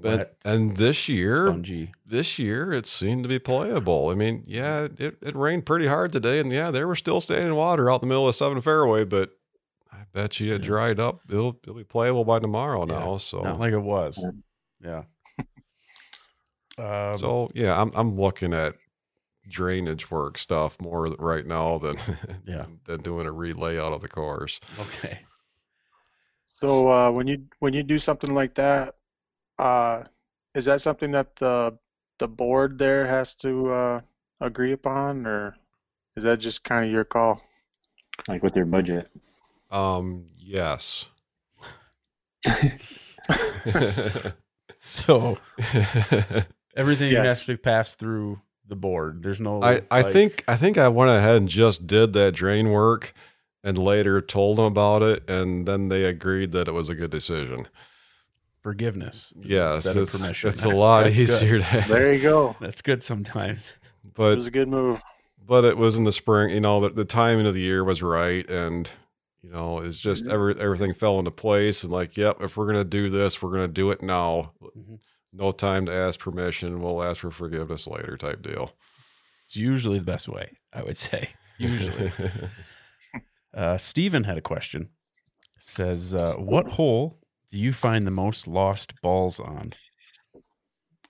But, wet, and this year, spongy. this year it seemed to be playable. I mean, yeah, it, it rained pretty hard today, and yeah, there were still standing water out in the middle of seven fairway, but I bet you it Yeah. dried up. It'll it'll be playable by tomorrow Yeah, now. So Not like it was. Yeah. Yeah. Um, so yeah, I'm I'm looking at drainage work stuff more right now than Yeah. than doing a relay out of the course. okay. So uh, when you when you do something like that, uh, is that something that the the board there has to uh, agree upon, or is that just kind of your call? Like with your budget. Um, yes. So everything Yes. has to pass through the board. There's no. I, I like- think I think I went ahead and just did that drain work and later told them about it and then they agreed that it was a good decision. Forgiveness. Yes, instead of it's, permission. it's a lot that's good. easier to There you go. That's good sometimes. But it was a good move. but it was in the spring, you know, the, the timing of the year was right and you know, it's just Mhm. every everything fell into place and like, yep, if we're gonna do this, we're gonna do it now. Mhm. No time to ask permission. We'll ask for forgiveness later type deal. It's usually the best way, I would say. Usually. uh, Steven had a question. Says, uh, what hole do you find the most lost balls on?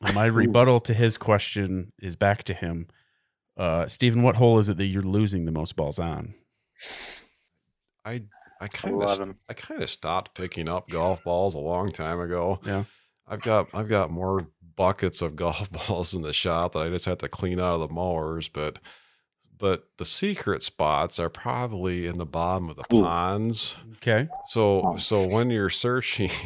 And my rebuttal to his question is back to him. Uh, Steven, what hole is it that you're losing the most balls on? I I kind of I kind of stopped picking up golf balls a long time ago. Yeah. I've got I've got more buckets of golf balls in the shop that I just have to clean out of the mowers, but but the secret spots are probably in the bottom of the Ooh. ponds. Okay. So Oh. so when you're searching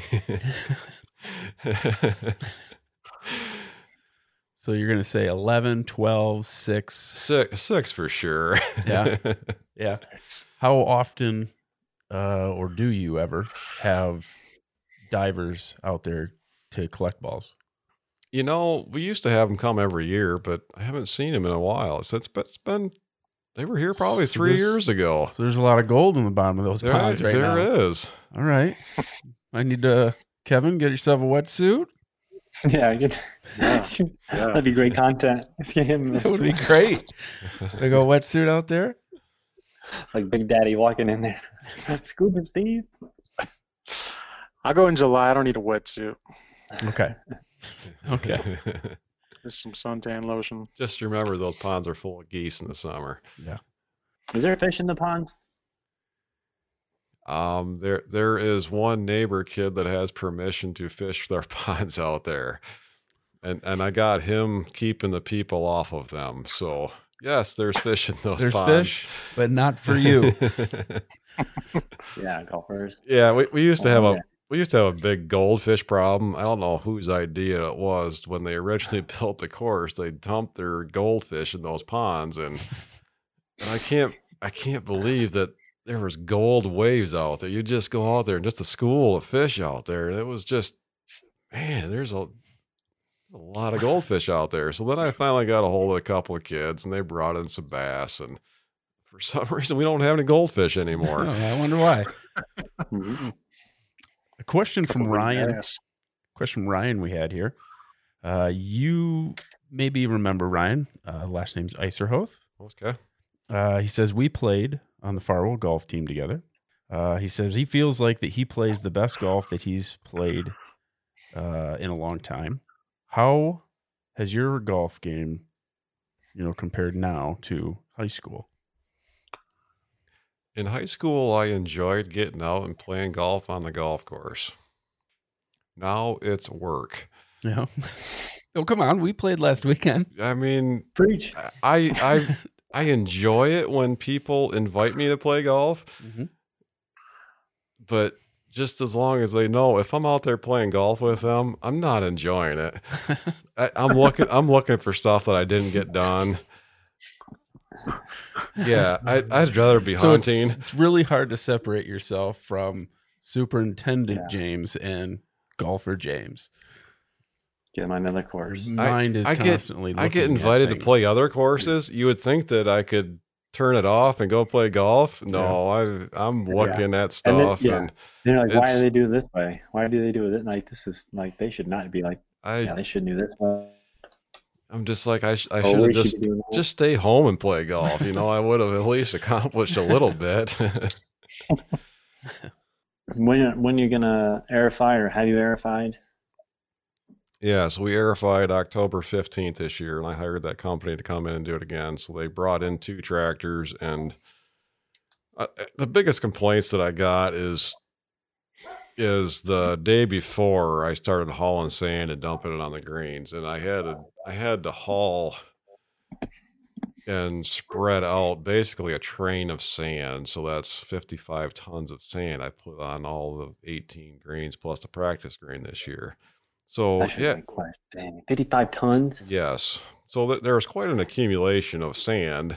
So you're going to say 11, 12, 6. six six for sure. Yeah. Yeah. How often uh, or do you ever have divers out there to collect balls? you know, we used to have them come every year, but I haven't seen them in a while. It's it's been, it's been they were here probably So three this- years ago. So there's a lot of gold in the bottom of those There, ponds right there now. is. All right. I need to, Kevin, get yourself a wetsuit. yeah, I could, Yeah. Yeah. that'd be great content. Get him That would be great. Big old wetsuit out there. like Big Daddy walking in there. Scuba Steve. I'll go in July. I don't need a wetsuit. Okay. Okay. Just some suntan lotion. Just remember those ponds are full of geese in the summer. Yeah. Is there fish in the ponds? Um, there there is one neighbor kid that has permission to fish their ponds out there, and and I got him keeping the people off of them. So yes, there's fish in those. There's ponds. fish, but not for you. Yeah, golfers. yeah, we, we used to have Oh, a yeah. We used to have a big goldfish problem. I don't know whose idea it was when they originally built the course. They dumped their goldfish in those ponds, and and I can't I can't believe that there was gold waves out there. You just go out there and just a school of fish out there, and it was just man, there's a a lot of goldfish out there. So then I finally got a hold of a couple of kids, and they brought in some bass, and for some reason we don't have any goldfish Oh, anymore. I wonder why. Mm-hmm. A question from Ryan. question from Ryan we had here. Uh, you maybe remember Ryan. Uh, last name's Iserhoth. Okay. Uh, he says we played on the Farwell golf team together. Uh, he says he feels like that he plays the best golf that he's played uh, in a long time. How has your golf game, you know, compared now to high school? In high school, I enjoyed getting out and playing golf on the golf course. Now it's work. Yeah. oh, come on. We played last weekend. I mean, Preach. I I I enjoy it when people invite me to play golf, Mhm. but just as long as they know if I'm out there playing golf with them, I'm not enjoying it. I, I'm looking I'm looking for stuff that I didn't get done. Yeah, I, I'd rather be so it's, hunting. it's really hard to separate yourself from Superintendent Yeah. James and golfer James. Get him on another course. Mm-hmm. Your mind is I get- constantly. I get invited to play other courses. You would think that I could turn it off and go play golf. No, I I'm Yeah. looking at And then- stuff yeah. and They're like, why do they do it this way? Why do they do it like this? Is like they should not be like, I yeah, they shouldn't do this way. I'm just like I sh- I should have just be doing that. just stay home and play golf. You know, I would have at least accomplished a little bit. when you're, when you're gonna aerify or have you aerified? Yeah, so we aerified October 15th this year, and I hired that company to come in and do it again. So they brought in two tractors, and uh, the biggest complaints that I got is is the day before I started hauling sand and dumping it on the greens, and I had to I had to haul and spread out basically a train of sand. So that's 55 tons of sand I put on all the 18 greens plus the practice green this year. So yeah, be 55 tons. Yes. So th- there was quite an accumulation of sand,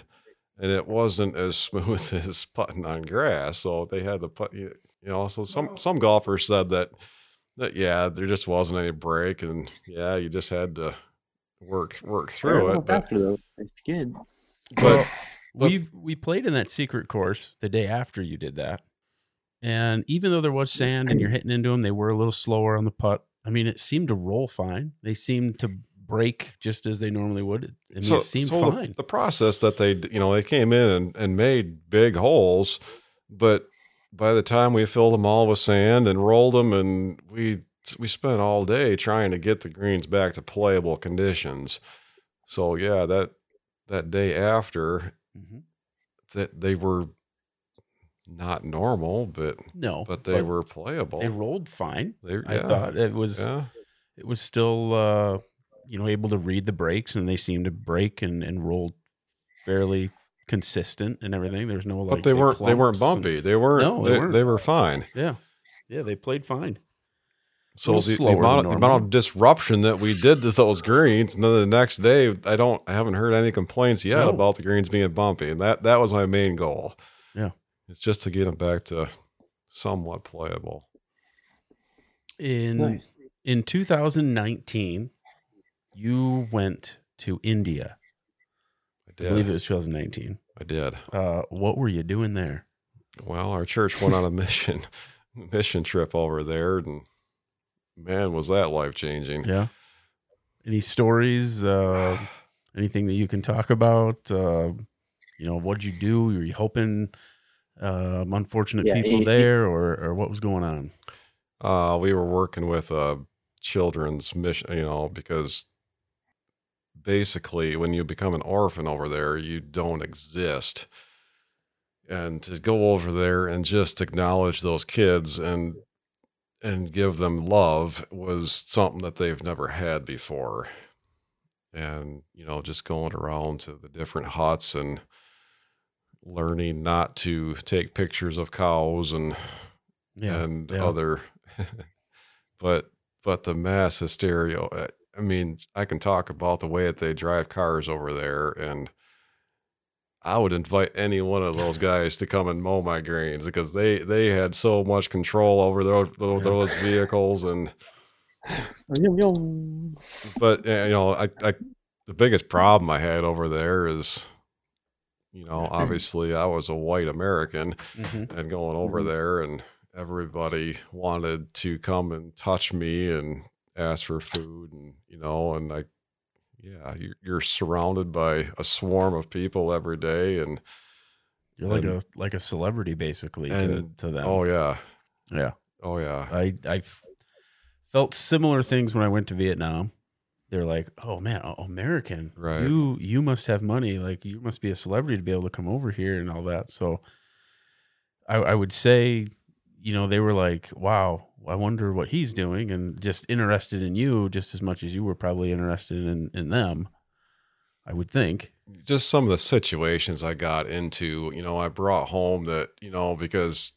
and it wasn't as smooth as putting on grass. So they had to put, you you know, so some some golfers said that that yeah, there just wasn't any break, and yeah, you just had to work work through it. But faster though. They but but- we we played in that secret course the day after you did that, and even though there was sand and you're hitting into them, they were a little slower on the putt. I mean, it seemed to roll fine. They seemed to break just as they normally would. I mean, it seemed so fine. The, process that they, you know, they came in and, and made big holes, but by the time we filled them all with sand and rolled them, and we we spent all day trying to get the greens back to playable conditions. So yeah, that that day after Mhm. that they were not normal, but No, but they were playable. They rolled fine. They- I thought it was yeah. it was still uh, you know able to read the breaks, and they seemed to break and and roll fairly consistent and everything. There's no like But they weren't they weren't clumps and- bumpy. They weren't No, they they, weren't. they were fine. yeah, yeah, they played fine. So little the, the amount, of, the amount of disruption that we did to those greens, and then the next day, I don't, I haven't heard any complaints yet No. about the greens being bumpy, and that that was my main goal. Yeah. it's just to get them back to somewhat playable. In Nice. in 2019, you went to India. I I believe it was 2019. I did. Uh, what were you doing there? Well, our church went on a mission mission trip over there, and man, was that life changing. Yeah. Any stories? Uh, anything that you can talk about? Uh, you know, what'd you do? Were you helping um, unfortunate Yeah, people he- he- there, or or what was going on? Uh, we were working with a children's mission, you know, because basically when you become an orphan over there, you don't exist. And to go over there and just acknowledge those kids and and give them love was something that they've never had before. And, you know, just going around to the different huts and learning not to take pictures of cows and Yeah. and yeah. other but but the mass hysteria uh, i mean i can talk about the way that they drive cars over there and i would invite any one of those guys to come and mow my greens because they they had so much control over those those, those vehicles and but uh, you know I, I the biggest problem i had over there is you know obviously i was a white american Mhm. and going over Mhm. there and everybody wanted to come and touch me and ask for food and you know and like yeah you're, you're surrounded by a swarm of people every day and You're like a like a celebrity basically to, and- to them. oh yeah yeah. oh yeah i i felt similar things when I went to Vietnam. They're like, "Oh man, oh, American, Right. You you must have money. Like you must be a celebrity to be able to come over here and all that." So, I, I would say, you know, they were like, "Wow, I wonder what he's doing," and just interested in you just as much as you were probably interested in in them. I would think. just some of the situations i got into you know i brought home that you know because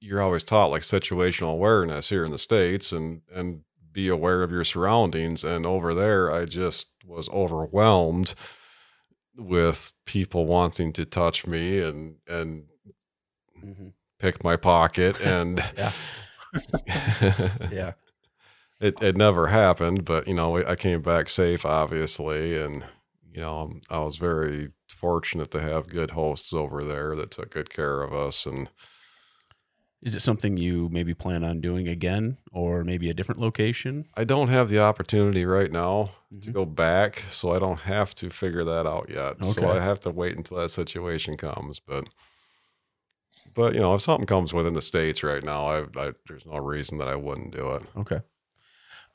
you're always taught like situational awareness here in the states and and be aware of your surroundings and over there i just was overwhelmed with people wanting to touch me and and mm-hmm. Pick my pocket and Yeah. Yeah. it it never happened but you know i came back safe obviously and you know i was very fortunate to have good hosts over there that took good care of us and Is it something you maybe plan on doing again or maybe a different location? I don't have the opportunity right now to Mhm. go back, so I don't have to figure that out yet. So I have to wait until that situation comes. But but you know, if something comes within the states right now, I, I there's no reason that I wouldn't do it. Okay.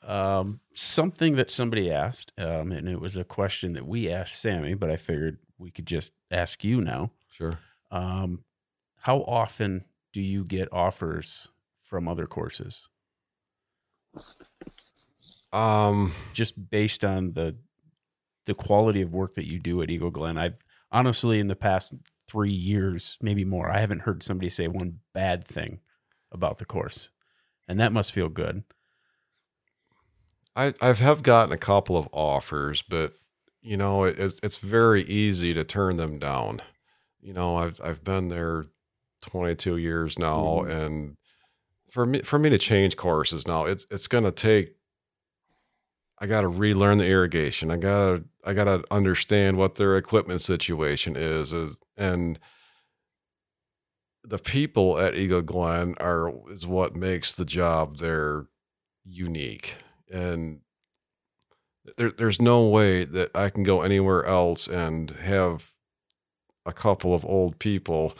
Um, something that somebody asked, um, and it was a question that we asked Sammy, but I figured we could just ask you now. Sure. Um, how often do you get offers from other courses, Um, just based on the the quality of work that you do at Eagle Glen? I've honestly, in the past three years, maybe more, I haven't heard somebody say one bad thing about the course, and that must feel good. I I have gotten a couple of offers, but you know, it, it's it's very easy to turn them down. You know, I've I've been there 22 years now, Mhm. and for me for me to change courses now, it's it's going to take. I got to relearn the irrigation. I gotta I gotta understand what their equipment situation is, is and the people at Eagle Glen are is what makes the job there unique and there, there's no way that I can go anywhere else and have a couple of old people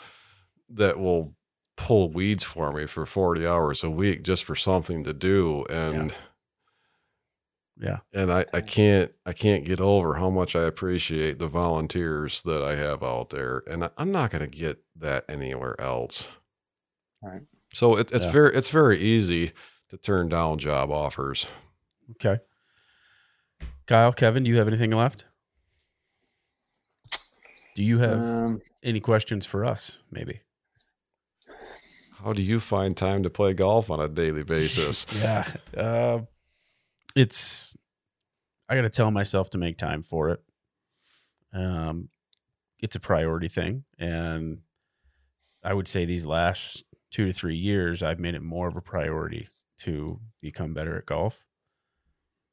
that will pull weeds for me for 40 hours a week just for something to do and Yeah. And I, I can't I can't get over how much I appreciate the volunteers that I have out there and I, I'm not going to get that anywhere else Right. so it, it's Yeah. very it's very easy to turn down job offers Okay. Kyle, Kevin, do you have anything left? Do you have Um, any questions for us? Maybe. How do you find time to play golf on a daily basis? Yeah. Uh, it's, I got to tell myself to make time for it. Um, it's a priority thing. And I would say these last two to three years, I've made it more of a priority to become better at golf.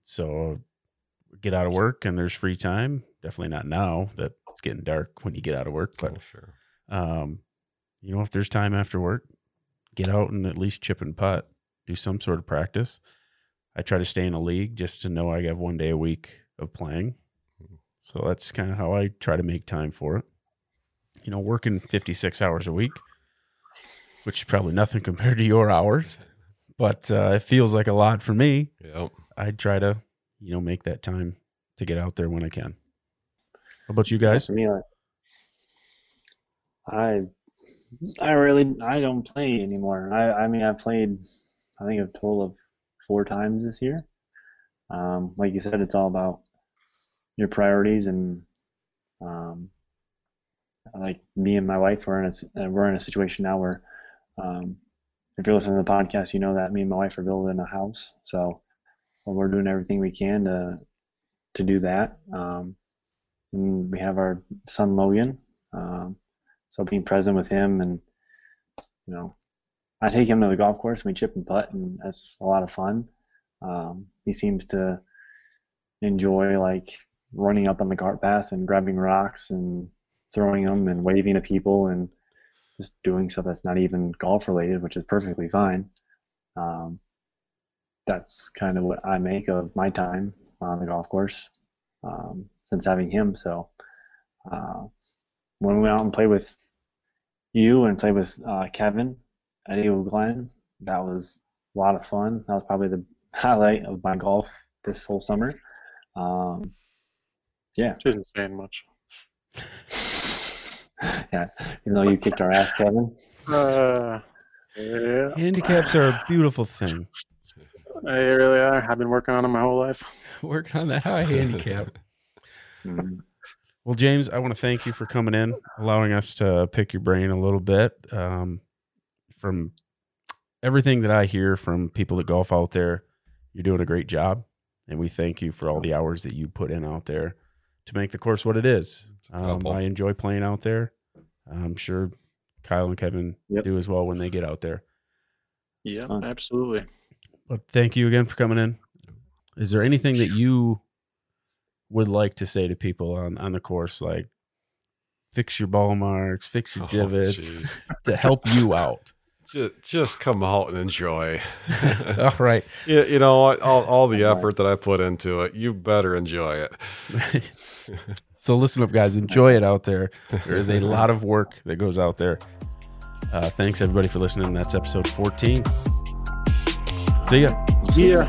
So get out of work and there's free time. Definitely not now that it's getting dark when you get out of work, but oh, sure. um, you know, if there's time after work, get out and at least chip and putt, do some sort of practice. I try to stay in a league just to know I have one day a week of playing. So that's kind of how I try to make time for it. You know, working 56 hours a week, which is probably nothing compared to your hours, but uh, it feels like a lot for me. Yep. I try to, you know, make that time to get out there when I can. How about you guys? For me, like, I, I really, I don't play anymore. I, I mean, I played, I think a total of four times this year. Um, like you said, it's all about your priorities and, um, like me and my wife, we're in a, uh, we're in a situation now where, um, if you're listening to the podcast, you know that me and my wife are building a house. So we're doing everything we can to, to do that. Um, and we have our son Logan. Um, so being present with him and you know, I take him to the golf course and we chip and putt, and that's a lot of fun. Um, he seems to enjoy like running up on the cart path and grabbing rocks and throwing them and waving at people and just doing stuff that's not even golf related, which is perfectly fine. Um, that's kind of what I make of my time on the golf course um, since having him. So uh, when we went out and played with you and played with uh, Kevin at Eagle Glen, that was a lot of fun. That was probably the highlight of my golf this whole summer. Um, yeah, Didn't say much. yeah. Even though you kicked our ass, Kevin. Uh, yeah, Handicaps are a beautiful thing. they really are. I've been working on them my whole life. Working on that high handicap. Mm, Well, James, I want to thank you for coming in, allowing us to pick your brain a little bit. Um, from everything that I hear from people that golf out there, you're doing a great job, and we thank you for all the hours that you put in out there to make the course what it is. Um. I enjoy playing out there. I'm sure Kyle and Kevin Yep. do as well when they get out there. Yeah, absolutely. But thank you again for coming in. Is there anything that you would like to say to people on, on the course? Like, fix your ball marks, fix your Oh, divots jeez. to help you out. Just, just come out and enjoy. All right. you, you know? All, all the effort that I put into it, you better enjoy it. so listen up, guys. Enjoy it out there. There is a lot of work that goes out there. Uh, thanks everybody for listening. That's episode 14. See ya. Yeah.